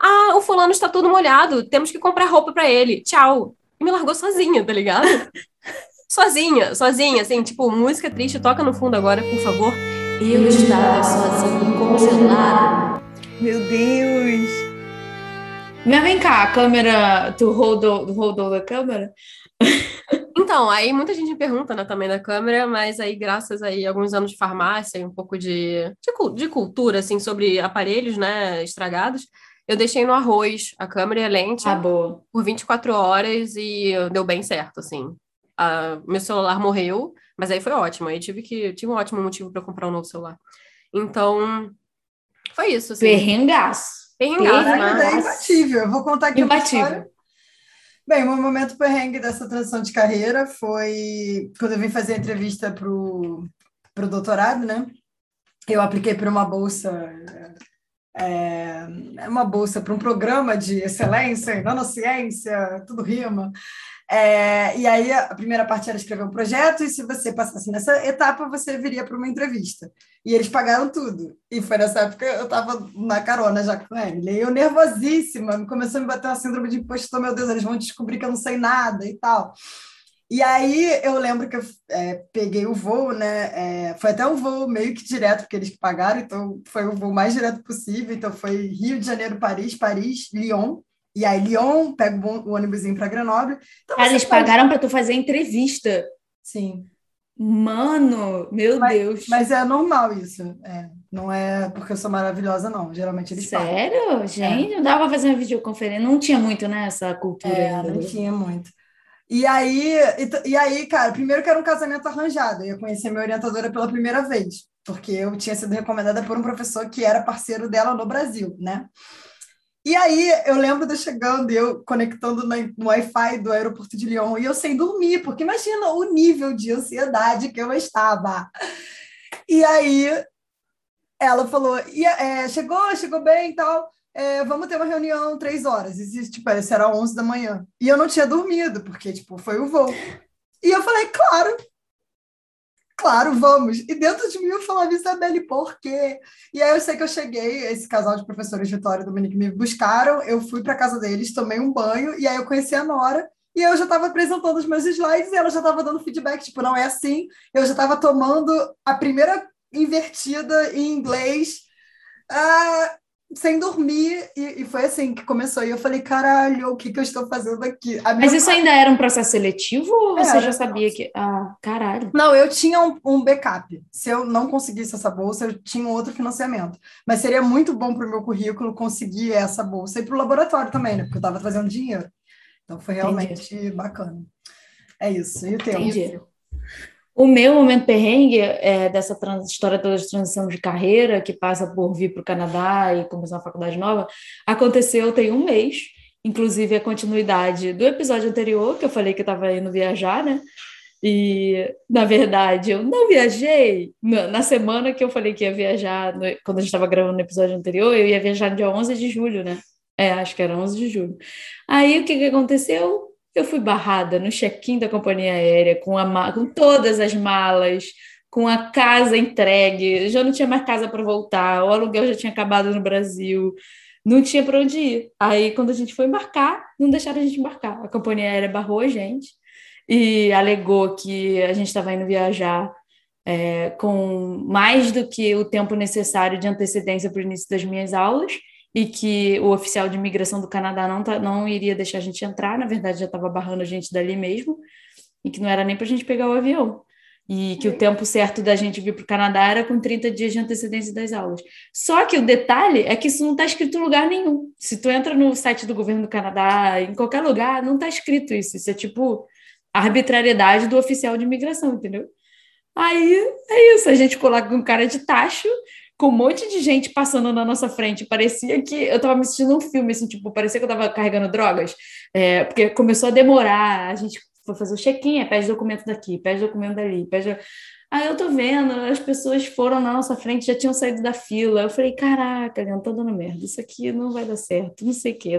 Speaker 3: Ah, o fulano está todo molhado, temos que comprar roupa para ele, tchau. E me largou sozinha, tá ligado? sozinha, sozinha, assim, tipo, música triste, toca no fundo agora, por favor. Eu estava sozinha, congelada.
Speaker 2: Meu Deus!
Speaker 1: Mas vem cá, a câmera, tu rodou, rodou da câmera?
Speaker 3: Então, aí muita gente me pergunta, né, também da câmera, mas aí graças aí a alguns anos de farmácia e um pouco de, de, de, cultura, assim, sobre aparelhos, né, estragados, eu deixei no arroz a câmera e a lente
Speaker 1: ah, boa.
Speaker 3: por 24 horas e deu bem certo, assim meu celular morreu, mas aí foi ótimo. Aí tive que tive um ótimo motivo para comprar um novo celular. Então, foi isso. Assim.
Speaker 1: Perrengaço.
Speaker 3: Perrengaço,
Speaker 2: né? É imbatível. Eu vou contar aqui
Speaker 1: imbatível.
Speaker 2: uma história. Bem, o meu momento perrengue dessa transição de carreira foi quando eu vim fazer a entrevista para o doutorado, né? Eu apliquei para uma bolsa é, uma bolsa para um programa de excelência em nanociência, tudo rima. É, e aí a primeira parte era escrever um projeto, e se você passasse nessa etapa, você viria para uma entrevista. E eles pagaram tudo. E foi nessa época eu estava na carona já com ele. E eu nervosíssima, começou a me bater uma síndrome de impostor, meu Deus, eles vão descobrir que eu não sei nada e tal. E aí eu lembro que eu é, peguei o voo, né? É, foi até um voo meio que direto, porque eles pagaram, então foi o voo mais direto possível. Então foi Rio de Janeiro, Paris, Paris, Lyon. E aí, Lyon, pega o ônibusinho para Grenoble.
Speaker 1: Então, Cara, eles pode... pagaram para tu fazer entrevista.
Speaker 2: Sim.
Speaker 1: Mano, meu
Speaker 2: mas,
Speaker 1: Deus.
Speaker 2: Mas é normal isso. É, não é porque eu sou maravilhosa, não. Geralmente eles
Speaker 1: Sério? Pagam. Gente, é. não dava pra fazer uma videoconferência. Não tinha muito, né, essa cultura
Speaker 2: é,
Speaker 1: ainda.
Speaker 2: Não tinha muito. E aí, e, e, aí, cara, primeiro que era um casamento arranjado. Eu ia conhecer minha orientadora pela primeira vez, porque eu tinha sido recomendada por um professor que era parceiro dela no Brasil, né? E aí eu lembro de chegando eu conectando no Wi-Fi do aeroporto de Lyon e eu sem dormir, porque imagina o nível de ansiedade que eu estava. E aí ela falou, e, é, chegou, chegou bem e tal, é, vamos ter uma reunião três horas. E, tipo, era 11 da manhã. E eu não tinha dormido, porque, tipo, foi o voo. E eu falei, claro, claro, vamos. E dentro de mim eu falava, Isabelle, por quê? E aí eu sei que eu cheguei, esse casal de professores Vitória e Dominique me buscaram, eu fui para casa deles, tomei um banho, e aí eu conheci a Nora, e eu já estava apresentando os meus slides, e ela já estava dando feedback, tipo, não é assim. Eu já estava tomando a primeira invertida em inglês, ah, sem dormir, e, e, foi assim que começou. E eu falei, caralho, o que, que eu estou fazendo aqui?
Speaker 1: Mas isso ainda era um processo seletivo ou você era, já sabia que. Ah, caralho.
Speaker 2: Não, eu tinha um, um, backup. Se eu não conseguisse essa bolsa, eu tinha outro financiamento. Mas seria muito bom para o meu currículo conseguir essa bolsa e para o laboratório também, né? Porque eu estava trazendo dinheiro. Então foi realmente Entendi. bacana. É isso. E o teu?
Speaker 1: Entendi. O meu momento perrengue é dessa trans, história toda de transição de carreira, que passa por vir para o Canadá e começar uma faculdade nova, aconteceu tem um mês, inclusive a continuidade do episódio anterior, que eu falei que eu estava indo viajar, né? E, na verdade, eu não viajei. Na semana que eu falei que ia viajar, quando a gente estava gravando no episódio anterior, eu ia viajar no dia 11 de julho, né? É, acho que era 11 de julho. Aí, o que, que aconteceu? Eu fui barrada no check-in da companhia aérea, com, a, com todas as malas, com a casa entregue, já não tinha mais casa para voltar, o aluguel já tinha acabado no Brasil, não tinha para onde ir. Aí, quando a gente foi embarcar, não deixaram a gente embarcar. A companhia aérea barrou a gente e alegou que a gente estava indo viajar é, com mais do que o tempo necessário de antecedência para o início das minhas aulas e que o oficial de imigração do Canadá não, tá, não iria deixar a gente entrar, na verdade já estava barrando a gente dali mesmo, e que não era nem para a gente pegar o avião. E que o tempo certo da gente vir para o Canadá era com 30 dias de antecedência das aulas. Só que o detalhe é que isso não está escrito em lugar nenhum. Se tu entra no site do governo do Canadá, em qualquer lugar, não está escrito isso. Isso é tipo arbitrariedade do oficial de imigração, entendeu? Aí é isso, a gente coloca um cara de tacho com um monte de gente passando na nossa frente. Parecia que eu estava me assistindo um filme, assim, tipo, parecia que eu estava carregando drogas, é, porque começou a demorar, a gente foi fazer o check-in, pede documento daqui, pede documento dali, pede. Aí eu tô vendo, as pessoas foram na nossa frente, já tinham saído da fila. Eu falei, caraca, Leandro, tá dando merda, isso aqui não vai dar certo, não sei o quê.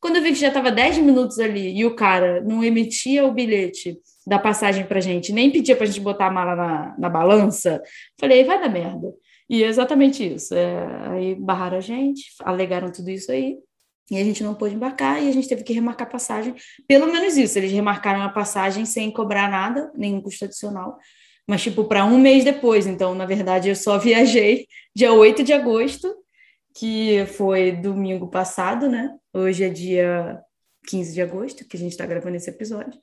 Speaker 1: Quando eu vi que já tava 10 minutos ali e o cara não emitia o bilhete da passagem pra gente, nem pedia pra gente botar a mala na, na balança, falei, vai dar merda. E é exatamente isso. É, aí barraram a gente, alegaram tudo isso aí, e a gente não pôde embarcar e a gente teve que remarcar a passagem. Pelo menos isso, eles remarcaram a passagem sem cobrar nada, nenhum custo adicional, mas tipo para um mês depois. Então, na verdade, eu só viajei dia 8 de agosto, que foi domingo passado, né? Hoje é dia 15 de agosto, que a gente está gravando esse episódio.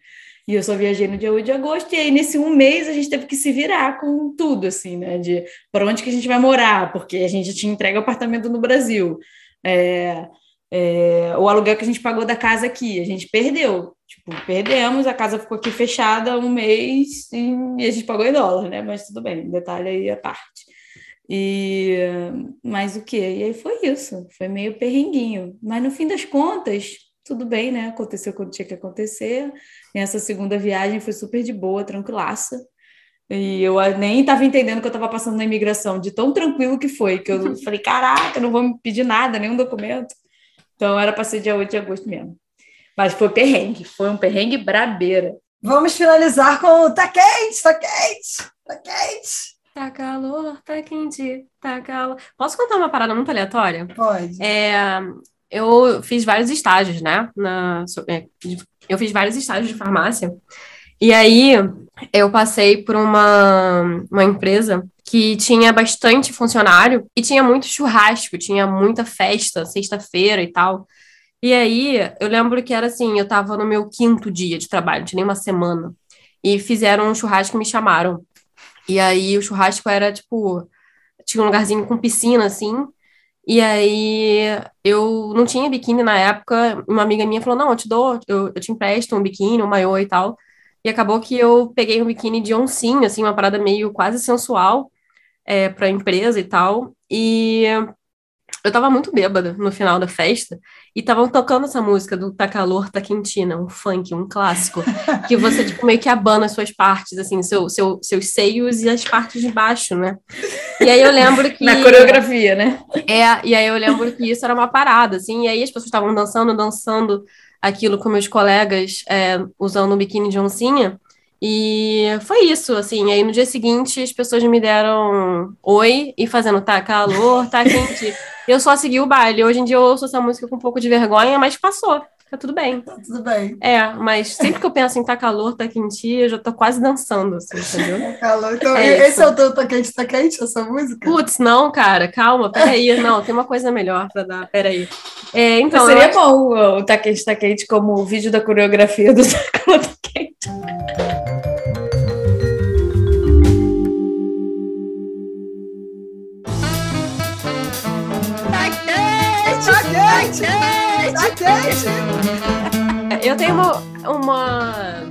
Speaker 1: E eu só viajei no dia 8 de agosto, e aí nesse um mês a gente teve que se virar com tudo, assim, né? De para onde que a gente vai morar, porque a gente tinha entregue apartamento no Brasil. É, é, o aluguel que a gente pagou da casa aqui, a gente perdeu. Tipo, perdemos, a casa ficou aqui fechada um mês e, a gente pagou em dólar, né? Mas tudo bem, detalhe aí à parte. E mas o que? E aí foi isso, foi meio perrenguinho. Mas no fim das contas, tudo bem, né? Aconteceu quando tinha que acontecer. E essa segunda viagem foi super de boa, tranquilaça. E eu nem estava entendendo que eu estava passando na imigração, de tão tranquilo que foi, que eu falei, caraca, não vou me pedir nada, nenhum documento. Então era para ser dia 8 de agosto mesmo. Mas foi perrengue, foi um perrengue brabeira.
Speaker 2: Vamos finalizar com tá quente, tá quente, tá quente.
Speaker 3: Tá calor, tá quente, tá calor. Posso contar uma parada muito aleatória?
Speaker 2: Pode.
Speaker 3: É, eu fiz vários estágios, né? Na, é, eu fiz vários estágios de farmácia. E aí eu passei por uma, uma empresa que tinha bastante funcionário e tinha muito churrasco, tinha muita festa, sexta-feira e tal. E aí eu lembro que era assim, eu tava no meu quinto dia de trabalho, tinha nem uma semana. E fizeram um churrasco e me chamaram. E aí o churrasco era tipo, tinha um lugarzinho com piscina assim. E aí eu não tinha biquíni na época. Uma amiga minha falou: "Não, eu te dou, eu, eu te empresto um biquíni, um maiô e tal". E acabou que eu peguei um biquíni de oncinha, assim, uma parada meio quase sensual é, para a empresa e tal. E eu tava muito bêbada no final da festa e estavam tocando essa música do Tá Calor, Tá Quentina, um funk, um clássico, que você, tipo, meio que abana as suas partes, assim, seu, seu, seus seios e as partes de baixo, né? E aí eu lembro que...
Speaker 1: Na coreografia, né?
Speaker 3: É, e aí eu lembro que isso era uma parada, assim, e aí as pessoas estavam dançando, dançando aquilo com meus colegas é, usando um biquíni de oncinha. E foi isso, assim. Aí no dia seguinte as pessoas me deram oi e fazendo tá calor, tá quente. Eu só segui o baile. Hoje em dia eu ouço essa música com um pouco de vergonha, mas passou. Tá tudo bem.
Speaker 2: Tá tudo bem.
Speaker 3: É, mas sempre que eu penso em tá calor, tá quente, eu já tô quase dançando, assim, entendeu?
Speaker 2: Tá calor. Então, é esse é o teu tá quente, tá quente, essa música?
Speaker 3: Putz, não, cara, calma, peraí. Não, tem uma coisa melhor pra dar, peraí. É, então,
Speaker 1: seria bom o tá quente, tá quente como o vídeo da coreografia do tá calor, tá quente.
Speaker 2: Quente! Tá quente!
Speaker 3: Eu tenho uma, uma,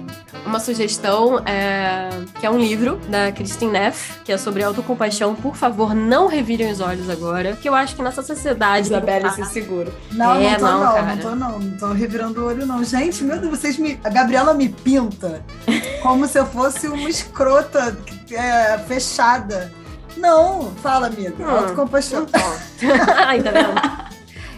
Speaker 3: uma sugestão, é, que é um livro da Christine Neff, que é sobre autocompaixão. Por favor, não revirem os olhos agora, que eu acho que nessa sociedade...
Speaker 1: Isabelle se segura.
Speaker 2: Não,
Speaker 3: É,
Speaker 2: não tô
Speaker 3: não,
Speaker 2: não,
Speaker 3: cara.
Speaker 2: não tô não, não tô revirando o olho não. Gente, meu Deus, vocês me... A Gabriela me pinta como se eu fosse uma escrota é, fechada. Não, fala, amiga.
Speaker 3: Hum.
Speaker 2: Autocompaixão.
Speaker 3: Ai, tá vendo?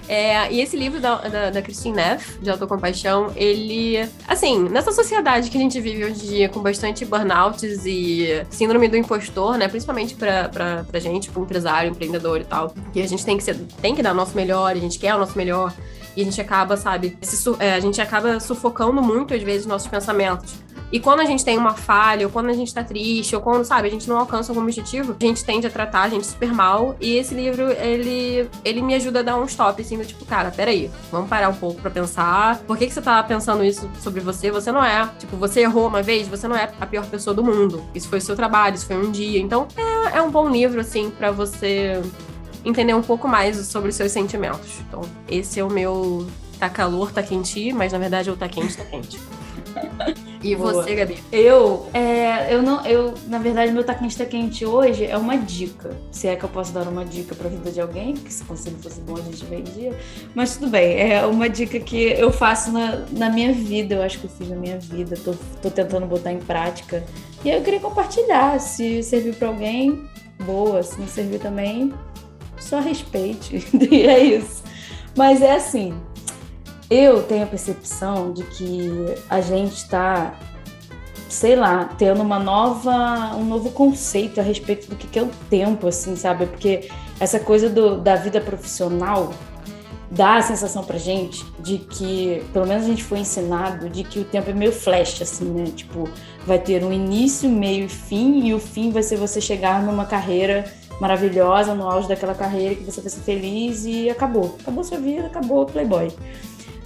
Speaker 3: É, e esse livro da, da, da Christine Neff, de autocompaixão, ele. Assim, nessa sociedade que a gente vive hoje em dia, com bastante burnouts e síndrome do impostor, né? Principalmente pra, pra, pra gente, pro empresário, empreendedor e tal, que a gente tem que, ser, tem que dar o nosso melhor, a gente quer o nosso melhor. E a gente acaba, sabe, se é, a gente acaba sufocando muito, às vezes, nossos pensamentos. E quando a gente tem uma falha, ou quando a gente tá triste, ou quando, sabe, a gente não alcança algum objetivo, a gente tende a tratar a gente super mal. E esse livro, ele, ele me ajuda a dar um stop, assim, do tipo, cara, peraí, vamos parar um pouco pra pensar. Por que, que você tá pensando isso sobre você? Você não é. Tipo, você errou uma vez, você não é a pior pessoa do mundo. Isso foi o seu trabalho, isso foi um dia. Então, é, é um bom livro, assim, pra você entender um pouco mais sobre os seus sentimentos. Então, esse é o meu tá calor, tá quente, mas na verdade o tá quente, tá quente. E
Speaker 1: Boa.
Speaker 3: você, Gabi?
Speaker 1: Eu, é, eu não, eu, na verdade, meu tá quente tá quente hoje é uma dica. Se é que eu posso dar uma dica pra vida de alguém, que se conselho fosse bom a gente vendia. Mas tudo bem, é uma dica que eu faço na, na minha vida, eu acho que eu fiz na minha vida, tô, tô tentando botar em prática. E aí eu queria compartilhar. Se servir pra alguém, boa. Se não servir também, só respeite. e é isso. Mas é assim, eu tenho a percepção de que a gente está, sei lá, tendo uma nova, um novo conceito a respeito do que é o tempo, assim, sabe? Porque essa coisa do, da vida profissional dá a sensação pra gente de que, pelo menos a gente foi ensinado, de que o tempo é meio flash, assim, né? Tipo, vai ter um início, meio e fim, e o fim vai ser você chegar numa carreira maravilhosa, no auge daquela carreira, que você vai ser feliz e acabou. Acabou sua vida, acabou o Playboy.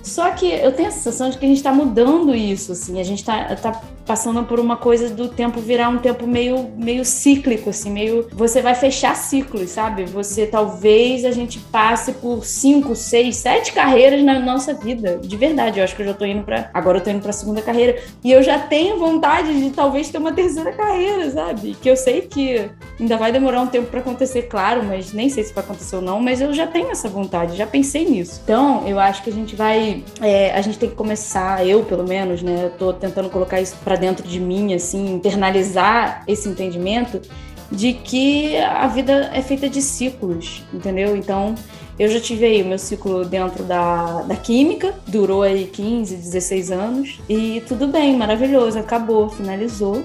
Speaker 1: Só que eu tenho a sensação de que a gente está mudando isso, assim, a gente está tá passando por uma coisa do tempo virar um tempo meio, meio cíclico, assim, meio. Você vai fechar ciclos, sabe? Você talvez a gente passe por cinco, seis, sete carreiras na nossa vida. De verdade, eu acho que eu já tô indo para Agora eu tô indo pra segunda carreira. E eu já tenho vontade de talvez ter uma terceira carreira, sabe? Que eu sei que ainda vai demorar um tempo para acontecer, claro, mas nem sei se vai acontecer ou não, mas eu já tenho essa vontade, já pensei nisso. Então, eu acho que a gente vai. É, a gente tem que começar, eu pelo menos, né? Eu tô tentando colocar isso para dentro de mim, assim, internalizar esse entendimento de que a vida é feita de ciclos, entendeu? Então, eu já tive aí o meu ciclo dentro da, da química, durou aí 15, 16 anos, e tudo bem, maravilhoso, acabou, finalizou.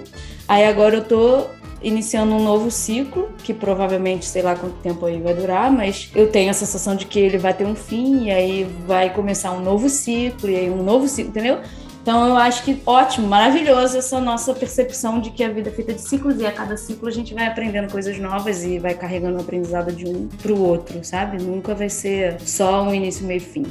Speaker 1: Aí agora eu tô iniciando um novo ciclo, que provavelmente sei lá quanto tempo aí vai durar, mas eu tenho a sensação de que ele vai ter um fim, e aí vai começar um novo ciclo, e aí um novo ciclo, entendeu? Então eu acho que ótimo, maravilhoso essa nossa percepção de que a vida é feita de ciclos e a cada ciclo a gente vai aprendendo coisas novas e vai carregando o aprendizado de um para o outro, sabe? Nunca vai ser só um início, meio e fim.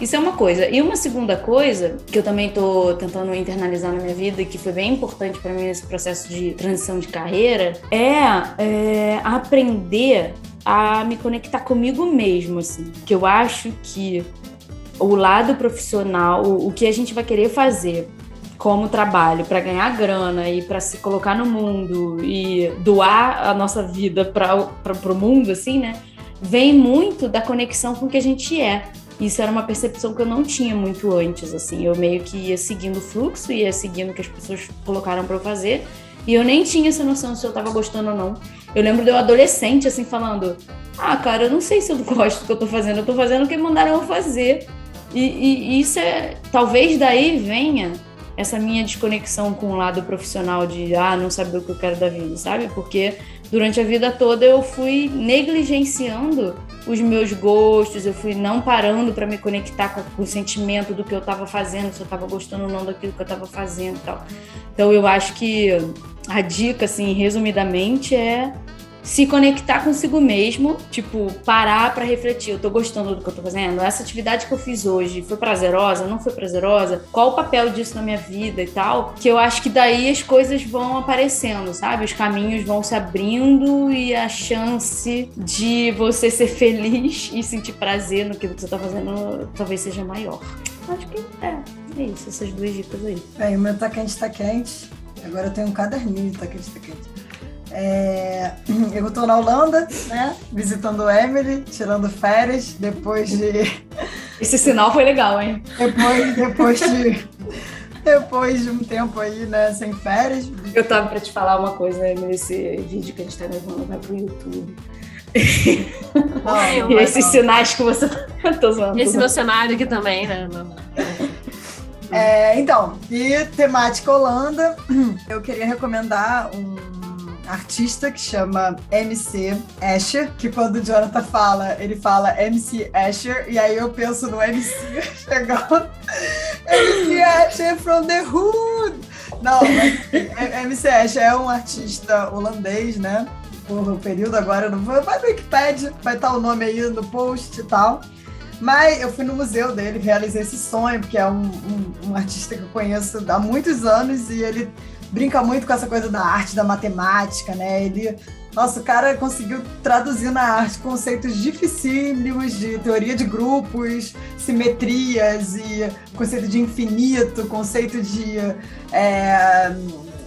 Speaker 1: Isso é uma coisa. E uma segunda coisa que eu também estou tentando internalizar na minha vida e que foi bem importante para mim nesse processo de transição de carreira é, é aprender a me conectar comigo mesmo, assim. Que eu acho que o lado profissional, o que a gente vai querer fazer como trabalho para ganhar grana e para se colocar no mundo e doar a nossa vida para o mundo, assim, né? Vem muito da conexão com o que a gente é. Isso era uma percepção que eu não tinha muito antes, assim. Eu meio que ia seguindo o fluxo, ia seguindo o que as pessoas colocaram para eu fazer. E eu nem tinha essa noção se eu tava gostando ou não. Eu lembro de eu adolescente, assim, falando: Ah, cara, eu não sei se eu gosto do que eu tô fazendo, eu tô fazendo o que mandaram eu fazer. E, e, isso é. Talvez daí venha essa minha desconexão com o lado profissional de, ah, não saber o que eu quero da vida, sabe? Porque durante a vida toda eu fui negligenciando os meus gostos, eu fui não parando para me conectar com, com, o sentimento do que eu estava fazendo, se eu estava gostando ou não daquilo que eu estava fazendo e tal. Então eu acho que a dica, assim, resumidamente, é se conectar consigo mesmo, tipo, parar para refletir, eu tô gostando do que eu tô fazendo? Essa atividade que eu fiz hoje foi prazerosa? Não foi prazerosa? Qual o papel disso na minha vida e tal? Que eu acho que daí as coisas vão aparecendo, sabe? Os caminhos vão se abrindo e a chance de você ser feliz e sentir prazer no que você tá fazendo talvez seja maior. Acho que é, é isso, essas duas dicas aí.
Speaker 2: É, o meu tá quente, tá quente. Agora eu tenho um caderninho de tá quente, tá quente. É, eu estou na Holanda, né? Visitando Emily, tirando férias, depois de.
Speaker 1: Esse sinal foi legal, hein?
Speaker 2: Depois, depois de. Depois de um tempo aí, né, sem férias.
Speaker 1: Eu tava pra te falar uma coisa, Emily, esse vídeo que a gente tá gravando vai pro YouTube.
Speaker 3: Não,
Speaker 1: e esses sinais que você tá. tô zoando.
Speaker 3: Esse meu cenário aqui também, né?
Speaker 2: É, então, e temática Holanda, eu queria recomendar um artista que chama MC Asher, que quando o Jonathan fala, ele fala MC Asher, e aí eu penso no MC chegando. MC Asher from the hood! Não, mas MC Asher é um artista holandês, né? Por um período agora, não vou. Vai no Wikipedia, vai estar o nome aí no post e tal. Mas eu fui no museu dele, realizei esse sonho, porque é um, um, um artista que eu conheço há muitos anos e ele brinca muito com essa coisa da arte, da matemática, né? Ele Nossa, o cara conseguiu traduzir na arte conceitos dificílimos de teoria de grupos, simetrias e conceito de infinito, conceito de é,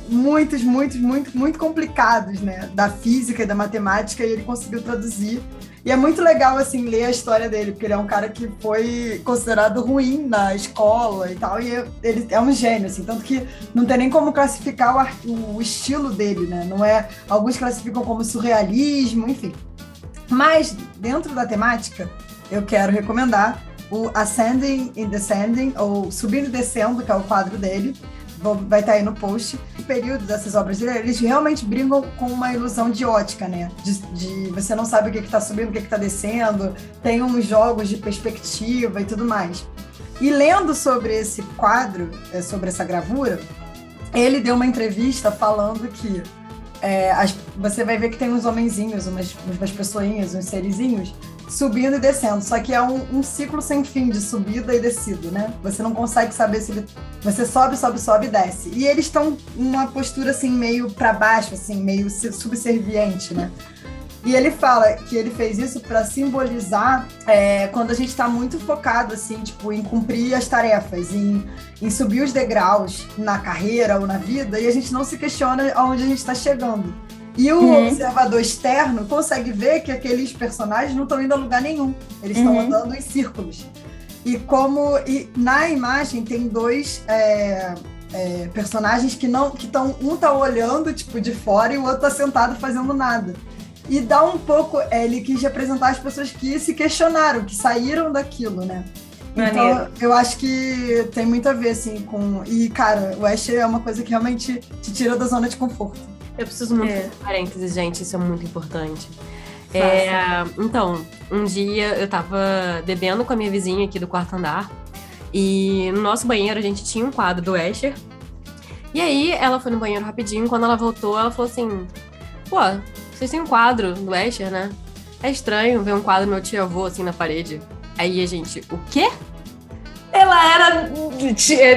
Speaker 2: muitos, muitos, muito, muito complicados, né? Da física e da matemática, e ele conseguiu traduzir. E é muito legal, assim, ler a história dele, porque ele é um cara que foi considerado ruim na escola e tal, e ele é um gênio, assim, tanto que não tem nem como classificar o, o estilo dele, né? Não é... Alguns classificam como surrealismo, enfim. Mas, dentro da temática, eu quero recomendar o Ascending and Descending, ou Subindo e Descendo, que é o quadro dele, vai estar aí no post. O período dessas obras dele, eles realmente brincam com uma ilusão de ótica, né? De, de você não sabe o que está subindo, o que está descendo, tem uns jogos de perspectiva e tudo mais. E lendo sobre esse quadro, é, sobre essa gravura, ele deu uma entrevista falando que é, as, você vai ver que tem uns homenzinhos, umas, umas pessoinhas, uns serizinhos, subindo e descendo. Só que é um, um, ciclo sem fim de subida e descida, né? Você não consegue saber se ele. Você sobe, sobe, sobe e desce. E eles estão numa postura assim, meio para baixo, assim, meio subserviente, né? E ele fala que ele fez isso para simbolizar é, quando a gente está muito focado, assim, tipo, em cumprir as tarefas, em, em subir os degraus na carreira ou na vida, e a gente não se questiona aonde a gente está chegando. E o uhum. observador externo consegue ver que aqueles personagens não estão indo a lugar nenhum. Eles estão uhum. andando em círculos. E como e na imagem tem dois é, é, personagens que não que estão um tá olhando tipo de fora e o outro tá sentado fazendo nada. E dá um pouco é, ele quis representar as pessoas que se questionaram, que saíram daquilo, né? Então, eu acho que tem muito a ver, assim, com. E, cara, o Ash é uma coisa que realmente te tira da zona de conforto.
Speaker 3: Eu preciso muito é. parênteses, gente, isso é muito importante. É, então, um dia eu tava bebendo com a minha vizinha aqui do quarto andar. E no nosso banheiro a gente tinha um quadro do Escher. E aí ela foi no banheiro rapidinho. Quando ela voltou, ela falou assim: Pô, vocês têm um quadro do Escher, né? É estranho ver um quadro do meu tio avô assim na parede. Aí a gente, o quê?
Speaker 1: Ela era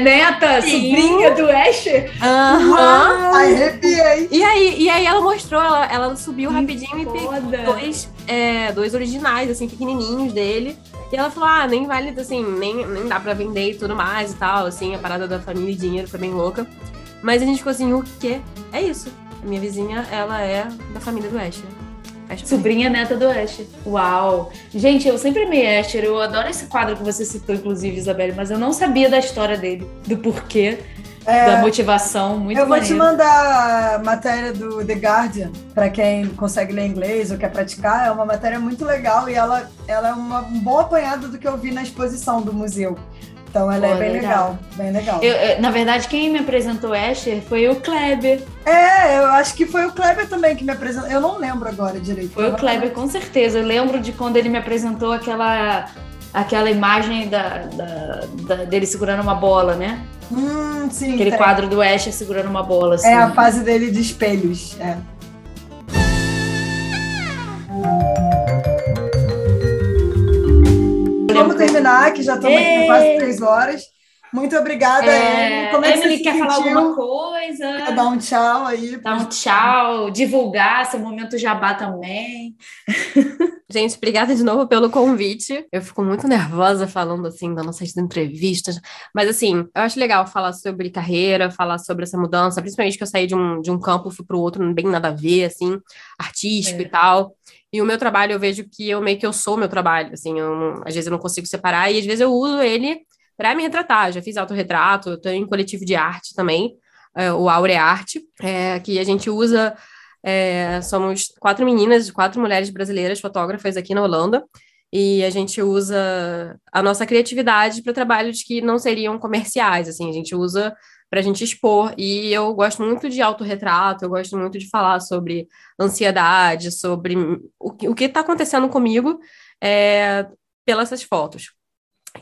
Speaker 1: neta, Sim. sobrinha do Asher.
Speaker 3: Aham. Arrepiei. E aí, e aí ela mostrou, ela, ela subiu que rapidinho foda. e pegou dois, é, dois originais, assim, pequenininhos dele. E ela falou, ah, nem vale, assim, nem, nem dá pra vender e tudo mais e tal, assim, a parada da família e dinheiro foi bem louca. Mas a gente ficou assim, o quê? É isso. A minha vizinha, ela é da família do Asher.
Speaker 1: Sobrinha neta do Asher. Uau! Gente, eu sempre amei Asher. Eu adoro esse quadro que você citou, inclusive, Isabelle, mas eu não sabia da história dele, do porquê, é, da motivação. Muito
Speaker 2: Eu
Speaker 1: maneiro.
Speaker 2: vou te mandar a matéria do The Guardian, para quem consegue ler inglês ou quer praticar. É uma matéria muito legal e ela, ela é uma, um bom apanhado do que eu vi na exposição do museu. Então ela é Pô, é bem legal, legal bem legal.
Speaker 1: Eu, na verdade, quem me apresentou Asher foi o Kleber.
Speaker 2: É, eu acho que foi o Kleber também que me apresentou. Eu não lembro agora direito.
Speaker 1: Foi o Kleber, com certeza. Eu lembro de quando ele me apresentou aquela, aquela imagem da, da, da dele segurando uma bola, né?
Speaker 2: Hum, sim.
Speaker 1: Aquele quadro do Asher segurando uma bola. Assim.
Speaker 2: É a fase dele de espelhos. É. Vamos terminar, que já estamos aqui quase três horas. Muito obrigada,
Speaker 1: é, Como é que Emily você quer sentiu? falar alguma coisa?
Speaker 2: Quer dar um tchau aí?
Speaker 1: Dar um tchau, divulgar seu momento jabá também.
Speaker 3: Gente, obrigada de novo pelo convite. Eu fico muito nervosa falando assim das nossas entrevistas, mas assim, eu acho legal falar sobre carreira, falar sobre essa mudança, principalmente que eu saí de um, de um campo fui para o outro, bem nada a ver, assim, artístico é. e tal. E o meu trabalho, eu vejo que eu meio que eu sou o meu trabalho, assim, eu, às vezes eu não consigo separar, e às vezes eu uso ele para me retratar. Já fiz autorretrato, estou em coletivo de arte também, é, o Aure Arte, é, que a gente usa. É, somos quatro meninas, quatro mulheres brasileiras fotógrafas aqui na Holanda, e a gente usa a nossa criatividade para trabalhos que não seriam comerciais, assim, a gente usa para a gente expor. E eu gosto muito de autorretrato, eu gosto muito de falar sobre ansiedade, sobre o que está acontecendo comigo é, pelas essas fotos.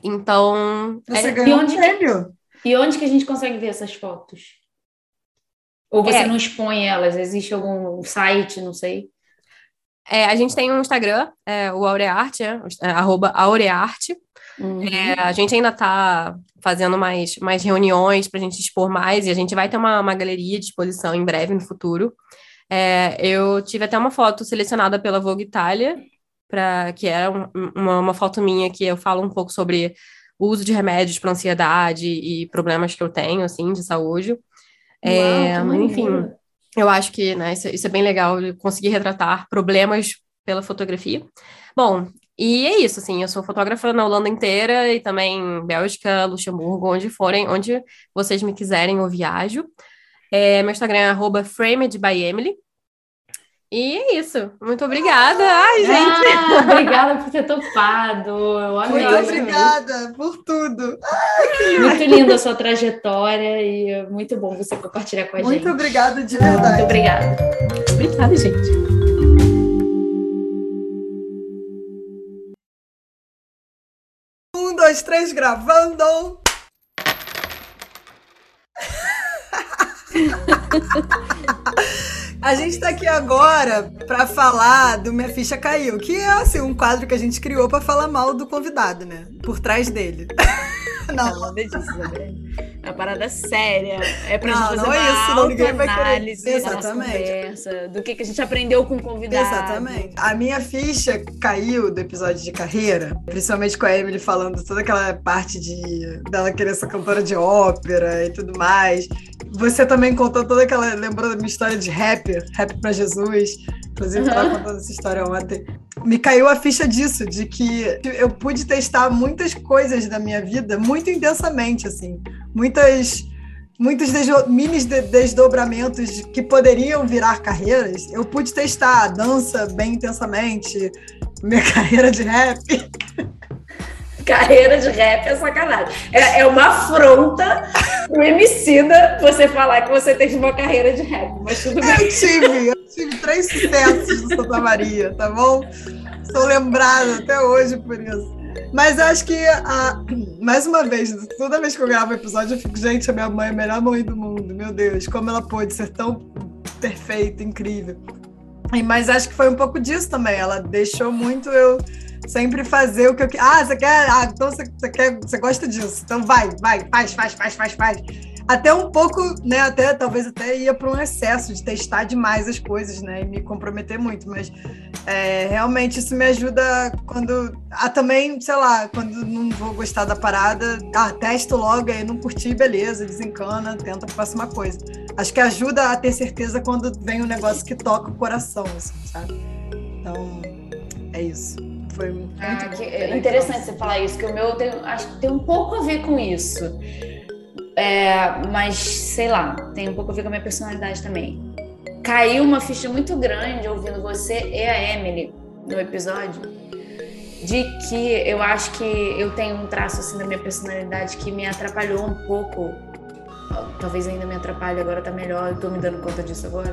Speaker 3: Então.
Speaker 2: Você é... ganhou um prêmio.
Speaker 1: E onde que a gente consegue ver essas fotos? Ou você é. não expõe elas? Existe algum site, não sei?
Speaker 3: É, a gente tem um Instagram, é, o Aurearte, é, é, arroba Aurearte. Uhum. É, a gente ainda está fazendo mais, mais reuniões para a gente expor mais e a gente vai ter uma, uma galeria de exposição em breve no futuro. É, eu tive até uma foto selecionada pela Vogue Itália, pra, que era um, uma, uma foto minha que eu falo um pouco sobre o uso de remédios para ansiedade e problemas que eu tenho, assim, de saúde. É,
Speaker 1: Uau,
Speaker 3: enfim, eu acho que né, isso, isso, é bem legal, conseguir retratar problemas pela fotografia. Bom, e é isso, assim, eu sou fotógrafa na Holanda inteira e também Bélgica, Luxemburgo, onde forem, onde vocês me quiserem, eu viajo. É, meu Instagram é arroba framedbyemily. E é isso. Muito obrigada. Ai, gente.
Speaker 1: Ah, obrigada por ter topado. Eu amei.
Speaker 2: Muito obrigada por tudo.
Speaker 1: Ai, muito linda a sua trajetória e muito bom você compartilhar com a
Speaker 2: muito
Speaker 1: gente.
Speaker 2: Muito obrigada de verdade.
Speaker 1: Muito obrigada.
Speaker 3: Obrigada, gente.
Speaker 2: Dois, três, gravando. A gente está aqui agora para falar do Minha Ficha Caiu, que é assim, um quadro que a gente criou para falar mal do convidado, né? Por trás dele.
Speaker 1: Não, não, disso, É uma parada séria. É pra
Speaker 2: não,
Speaker 1: gente fazer
Speaker 2: não é
Speaker 1: uma
Speaker 2: isso, não, ninguém vai
Speaker 1: análise
Speaker 2: querer.
Speaker 1: nossa conversa, do que, que a gente aprendeu com o convidado.
Speaker 2: Exatamente. A minha ficha caiu do episódio de carreira, principalmente com a Emily falando toda aquela parte de dela querer ser cantora de ópera e tudo mais. Você também contou toda aquela. Lembrou da minha história de rap, rap pra Jesus. Inclusive, tava contando essa história ontem. Me caiu a ficha disso, de que eu pude testar muitas coisas da minha vida muito intensamente, assim. Muitas muitos mini desdobramentos que poderiam virar carreiras, eu pude testar a dança bem intensamente, minha carreira de rap.
Speaker 1: Carreira de rap é sacanagem. É, é uma afronta pro Emicida você falar que você teve uma carreira de rap, mas tudo bem.
Speaker 2: Eu tive, eu tive três sucessos do Santa Maria, tá bom? Sou lembrada até hoje por isso. Mas acho que, a, mais uma vez, toda vez que eu gravo episódio, eu fico, gente, a minha mãe é a melhor mãe do mundo. Meu Deus, como ela pôde ser tão perfeita, incrível. E, mas acho que foi um pouco disso também. Ela deixou muito eu sempre fazer o que eu quero. Ah, você quer? Ah, então você, você, quer, você gosta disso. Então vai, vai, faz, faz, faz, faz, faz. Até um pouco, né? Até talvez até ia para um excesso de testar demais as coisas, né? E me comprometer muito. Mas é, realmente isso me ajuda quando. Ah, também, sei lá, quando não vou gostar da parada, ah, testo logo, aí não curti, beleza, desencana, tenta a próxima coisa. Acho que ajuda a ter certeza quando vem um negócio que toca o coração, assim, sabe? Então, é isso. Foi muito
Speaker 1: ah, é interessante você falar isso, que o meu tem, acho que tem um pouco a ver com isso. É, mas, sei lá, tem um pouco a ver com a minha personalidade também. Caiu uma ficha muito grande ouvindo você e a Emily no episódio, de que eu acho que eu tenho um traço assim da minha personalidade que me atrapalhou um pouco. Talvez ainda me atrapalhe, agora tá melhor, eu tô me dando conta disso agora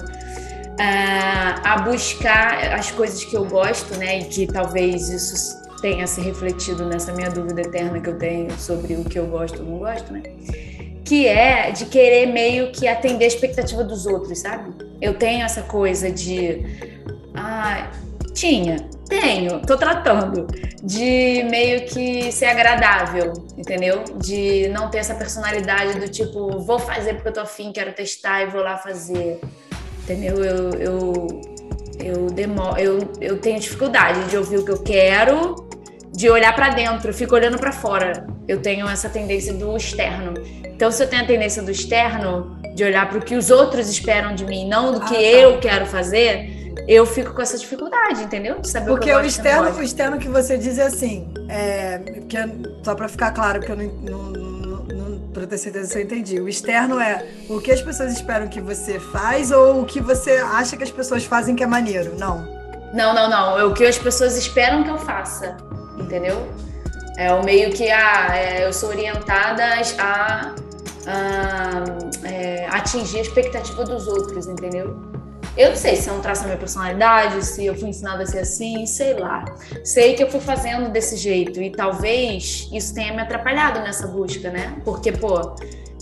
Speaker 1: uh, a buscar as coisas que eu gosto, né? E que talvez isso tenha se refletido nessa minha dúvida eterna que eu tenho sobre o que eu gosto ou não gosto, né? Que é de querer meio que atender a expectativa dos outros, sabe? Eu tenho essa coisa de. Ah, tinha, tenho, tô tratando de meio que ser agradável, entendeu? De não ter essa personalidade do tipo, vou fazer porque eu tô afim, quero testar e vou lá fazer entendeu? Eu, eu, eu, demoro, eu, eu tenho dificuldade de ouvir o que eu quero, de olhar para dentro, eu fico olhando para fora. Eu tenho essa tendência do externo. Então, se eu tenho a tendência do externo, de olhar para o que os outros esperam de mim, não do que ah, tá. eu quero fazer, eu fico com essa dificuldade, entendeu?
Speaker 2: De saber porque o, que o externo, o externo que você diz é assim, é, que só para ficar claro, porque eu não, não para ter certeza se eu entendi. O externo é o que as pessoas esperam que você faz ou o que você acha que as pessoas fazem que é maneiro? Não.
Speaker 1: Não, não, não. É o que as pessoas esperam que eu faça, entendeu? É o meio que ah, é, eu sou orientada a, a é, atingir a expectativa dos outros, entendeu? Eu não sei se é um traço da minha personalidade, se eu fui ensinada a ser assim, sei lá. Sei que eu fui fazendo desse jeito e talvez isso tenha me atrapalhado nessa busca, né? Porque, pô,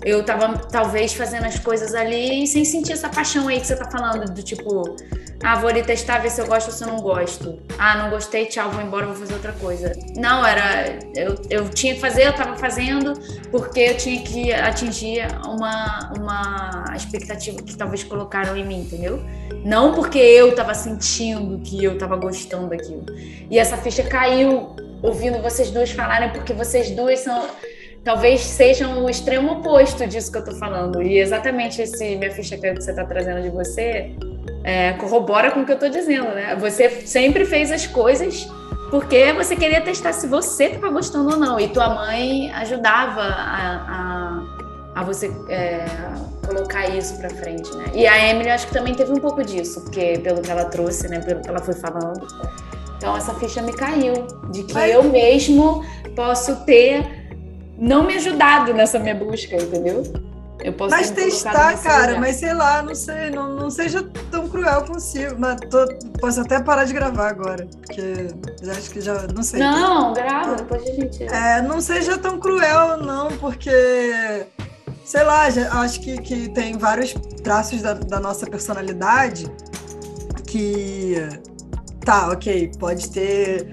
Speaker 1: eu tava talvez fazendo as coisas ali sem sentir essa paixão aí que você tá falando, do tipo, ah, vou ali testar, ver se eu gosto ou se eu não gosto. Ah, não gostei, tchau, vou embora, vou fazer outra coisa. Não, era. Eu, eu tinha que fazer, eu tava fazendo, porque eu tinha que atingir uma, uma expectativa que talvez colocaram em mim, entendeu? Não porque eu tava sentindo que eu tava gostando daquilo. E essa ficha caiu ouvindo vocês duas falarem, porque vocês duas são talvez sejam o extremo oposto disso que eu tô falando. E exatamente esse minha ficha que você tá trazendo de você é, corrobora com o que eu tô dizendo, né? Você sempre fez as coisas porque você queria testar se você estava gostando ou não. E tua mãe ajudava a, a, a você é, colocar isso para frente, né? E a Emily, acho que também teve um pouco disso, porque pelo que ela trouxe, né? Pelo que ela foi falando. Então essa ficha me caiu de que eu mesmo posso ter não me ajudado nessa minha busca, entendeu?
Speaker 2: Eu posso mas testar, cara, lugar. mas sei lá, não sei, não, não seja tão cruel consigo. Mas tô, posso até parar de gravar agora, porque acho que já, não sei.
Speaker 1: Não, grava, depois a gente.
Speaker 2: É, não seja tão cruel, não, porque sei lá, acho que, que tem vários traços da, da nossa personalidade que tá, ok, pode ter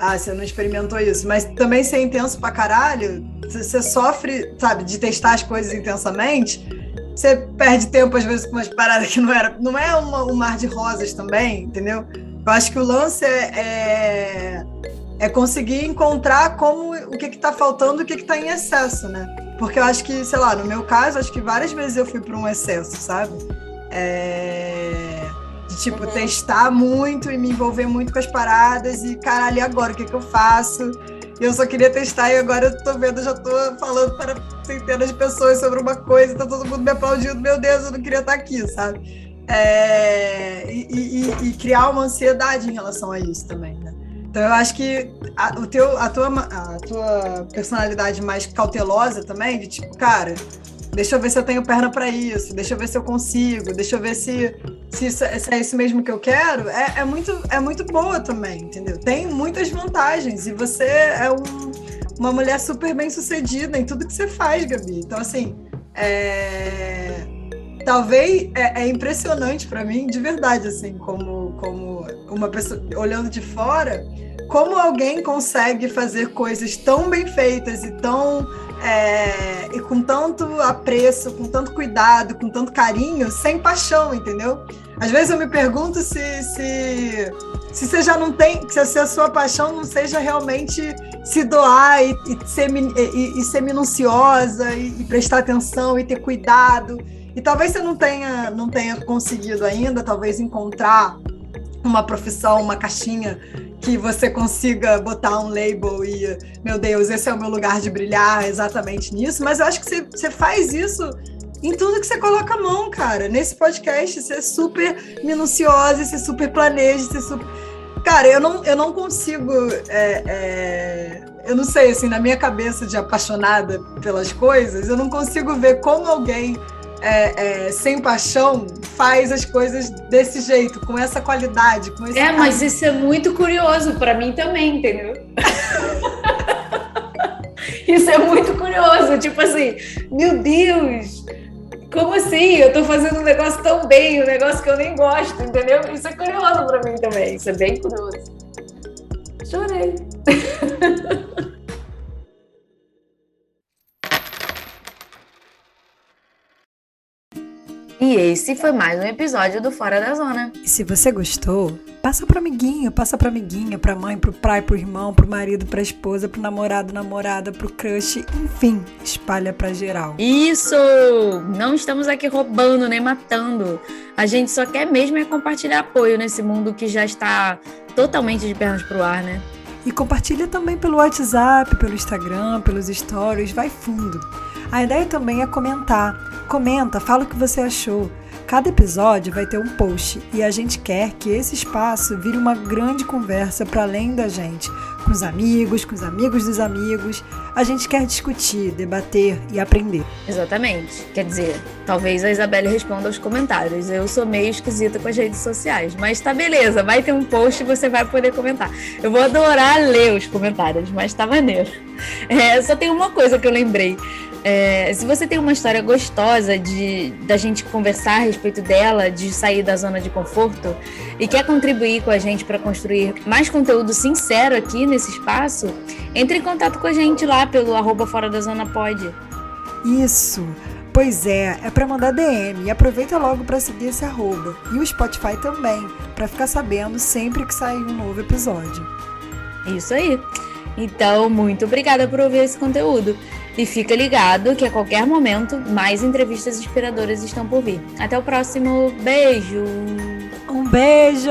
Speaker 2: ah, você não experimentou isso, mas também ser intenso pra caralho, você sofre, sabe, de testar as coisas intensamente, você perde tempo às vezes com umas paradas que não era, não é uma, um mar de rosas também, entendeu? Eu acho que o lance é, é, é conseguir encontrar como o que está faltando, o que está em excesso, né? Porque eu acho que, sei lá, no meu caso, acho que várias vezes eu fui para um excesso, sabe? É de, tipo, uhum. testar muito e me envolver muito com as paradas e, caralho, e agora? O que, que eu faço? Eu só queria testar e agora eu tô vendo, já tô falando para centenas de pessoas sobre uma coisa, tá todo mundo me aplaudindo. Meu Deus, eu não queria estar aqui, sabe? É, e, e, e, criar uma ansiedade em relação a isso também, né? Então eu acho que a, o teu, a, tua, a tua personalidade mais cautelosa também, de tipo, cara, Deixa eu ver se eu tenho perna para isso, deixa eu ver se eu consigo, deixa eu ver se, se, isso, se é isso mesmo que eu quero. É, é, muito, é muito boa também, entendeu? Tem muitas vantagens e você é um, uma mulher super bem sucedida em tudo que você faz, Gabi. Então, assim, é... talvez é, é impressionante para mim, de verdade, assim, como, como uma pessoa olhando de fora, como alguém consegue fazer coisas tão bem feitas e tão é, e com tanto apreço, com tanto cuidado, com tanto carinho, sem paixão, entendeu? Às vezes eu me pergunto se, se, se você já não tem, se a sua paixão não seja realmente se doar e, e ser, e, e, ser minuciosa e, e prestar atenção e ter cuidado. E talvez você não tenha, não tenha conseguido ainda, talvez encontrar uma profissão, uma caixinha que você consiga botar um label e, meu Deus, esse é o meu lugar de brilhar exatamente nisso, mas eu acho que você, você faz isso em tudo que você coloca a mão, cara. Nesse podcast, você é super minuciosa, você super planeja, você super. Cara, eu não, eu não consigo. É, é, eu não sei, assim, na minha cabeça de apaixonada pelas coisas, eu não consigo ver como alguém é, é, sem paixão faz as coisas desse jeito, com essa qualidade. Com esse
Speaker 1: é, mas isso é muito curioso para mim também, entendeu? isso é muito curioso. Tipo assim, meu Deus, como assim? Eu tô fazendo um negócio tão bem, um negócio que eu nem gosto, entendeu? Isso é curioso para mim também. Isso é bem curioso. Chorei. E esse foi mais um episódio do Fora da Zona.
Speaker 2: E se você gostou, passa pro amiguinho, passa pra amiguinha, pra mãe, pro pai, pro irmão, pro marido, pra esposa, pro namorado, namorada, pro crush, enfim, espalha pra geral.
Speaker 1: Isso! Não estamos aqui roubando nem matando. A gente só quer mesmo é compartilhar apoio nesse mundo que já está totalmente de pernas pro ar, né?
Speaker 2: E compartilha também pelo WhatsApp, pelo Instagram, pelos stories, vai fundo. A ideia também é comentar. Comenta, fala o que você achou. Cada episódio vai ter um post e a gente quer que esse espaço vire uma grande conversa para além da gente, com os amigos, com os amigos dos amigos. A gente quer discutir, debater e aprender.
Speaker 1: Exatamente. Quer dizer, talvez a Isabelle responda aos comentários. Eu sou meio esquisita com as redes sociais, mas tá beleza, vai ter um post e você vai poder comentar. Eu vou adorar ler os comentários, mas tá maneiro. É, só tem uma coisa que eu lembrei. É, se você tem uma história gostosa de da gente conversar a respeito dela, de sair da zona de conforto e quer contribuir com a gente para construir mais conteúdo sincero aqui nesse espaço, entre em contato com a gente lá pelo arroba fora da zona pode.
Speaker 2: Isso. Pois é, é para mandar DM e aproveita logo para seguir esse arroba. E o Spotify também, para ficar sabendo sempre que sair um novo episódio.
Speaker 1: Isso aí. Então, muito obrigada por ouvir esse conteúdo. E fica ligado que a qualquer momento mais entrevistas inspiradoras estão por vir. Até o próximo. Beijo!
Speaker 2: Um beijo!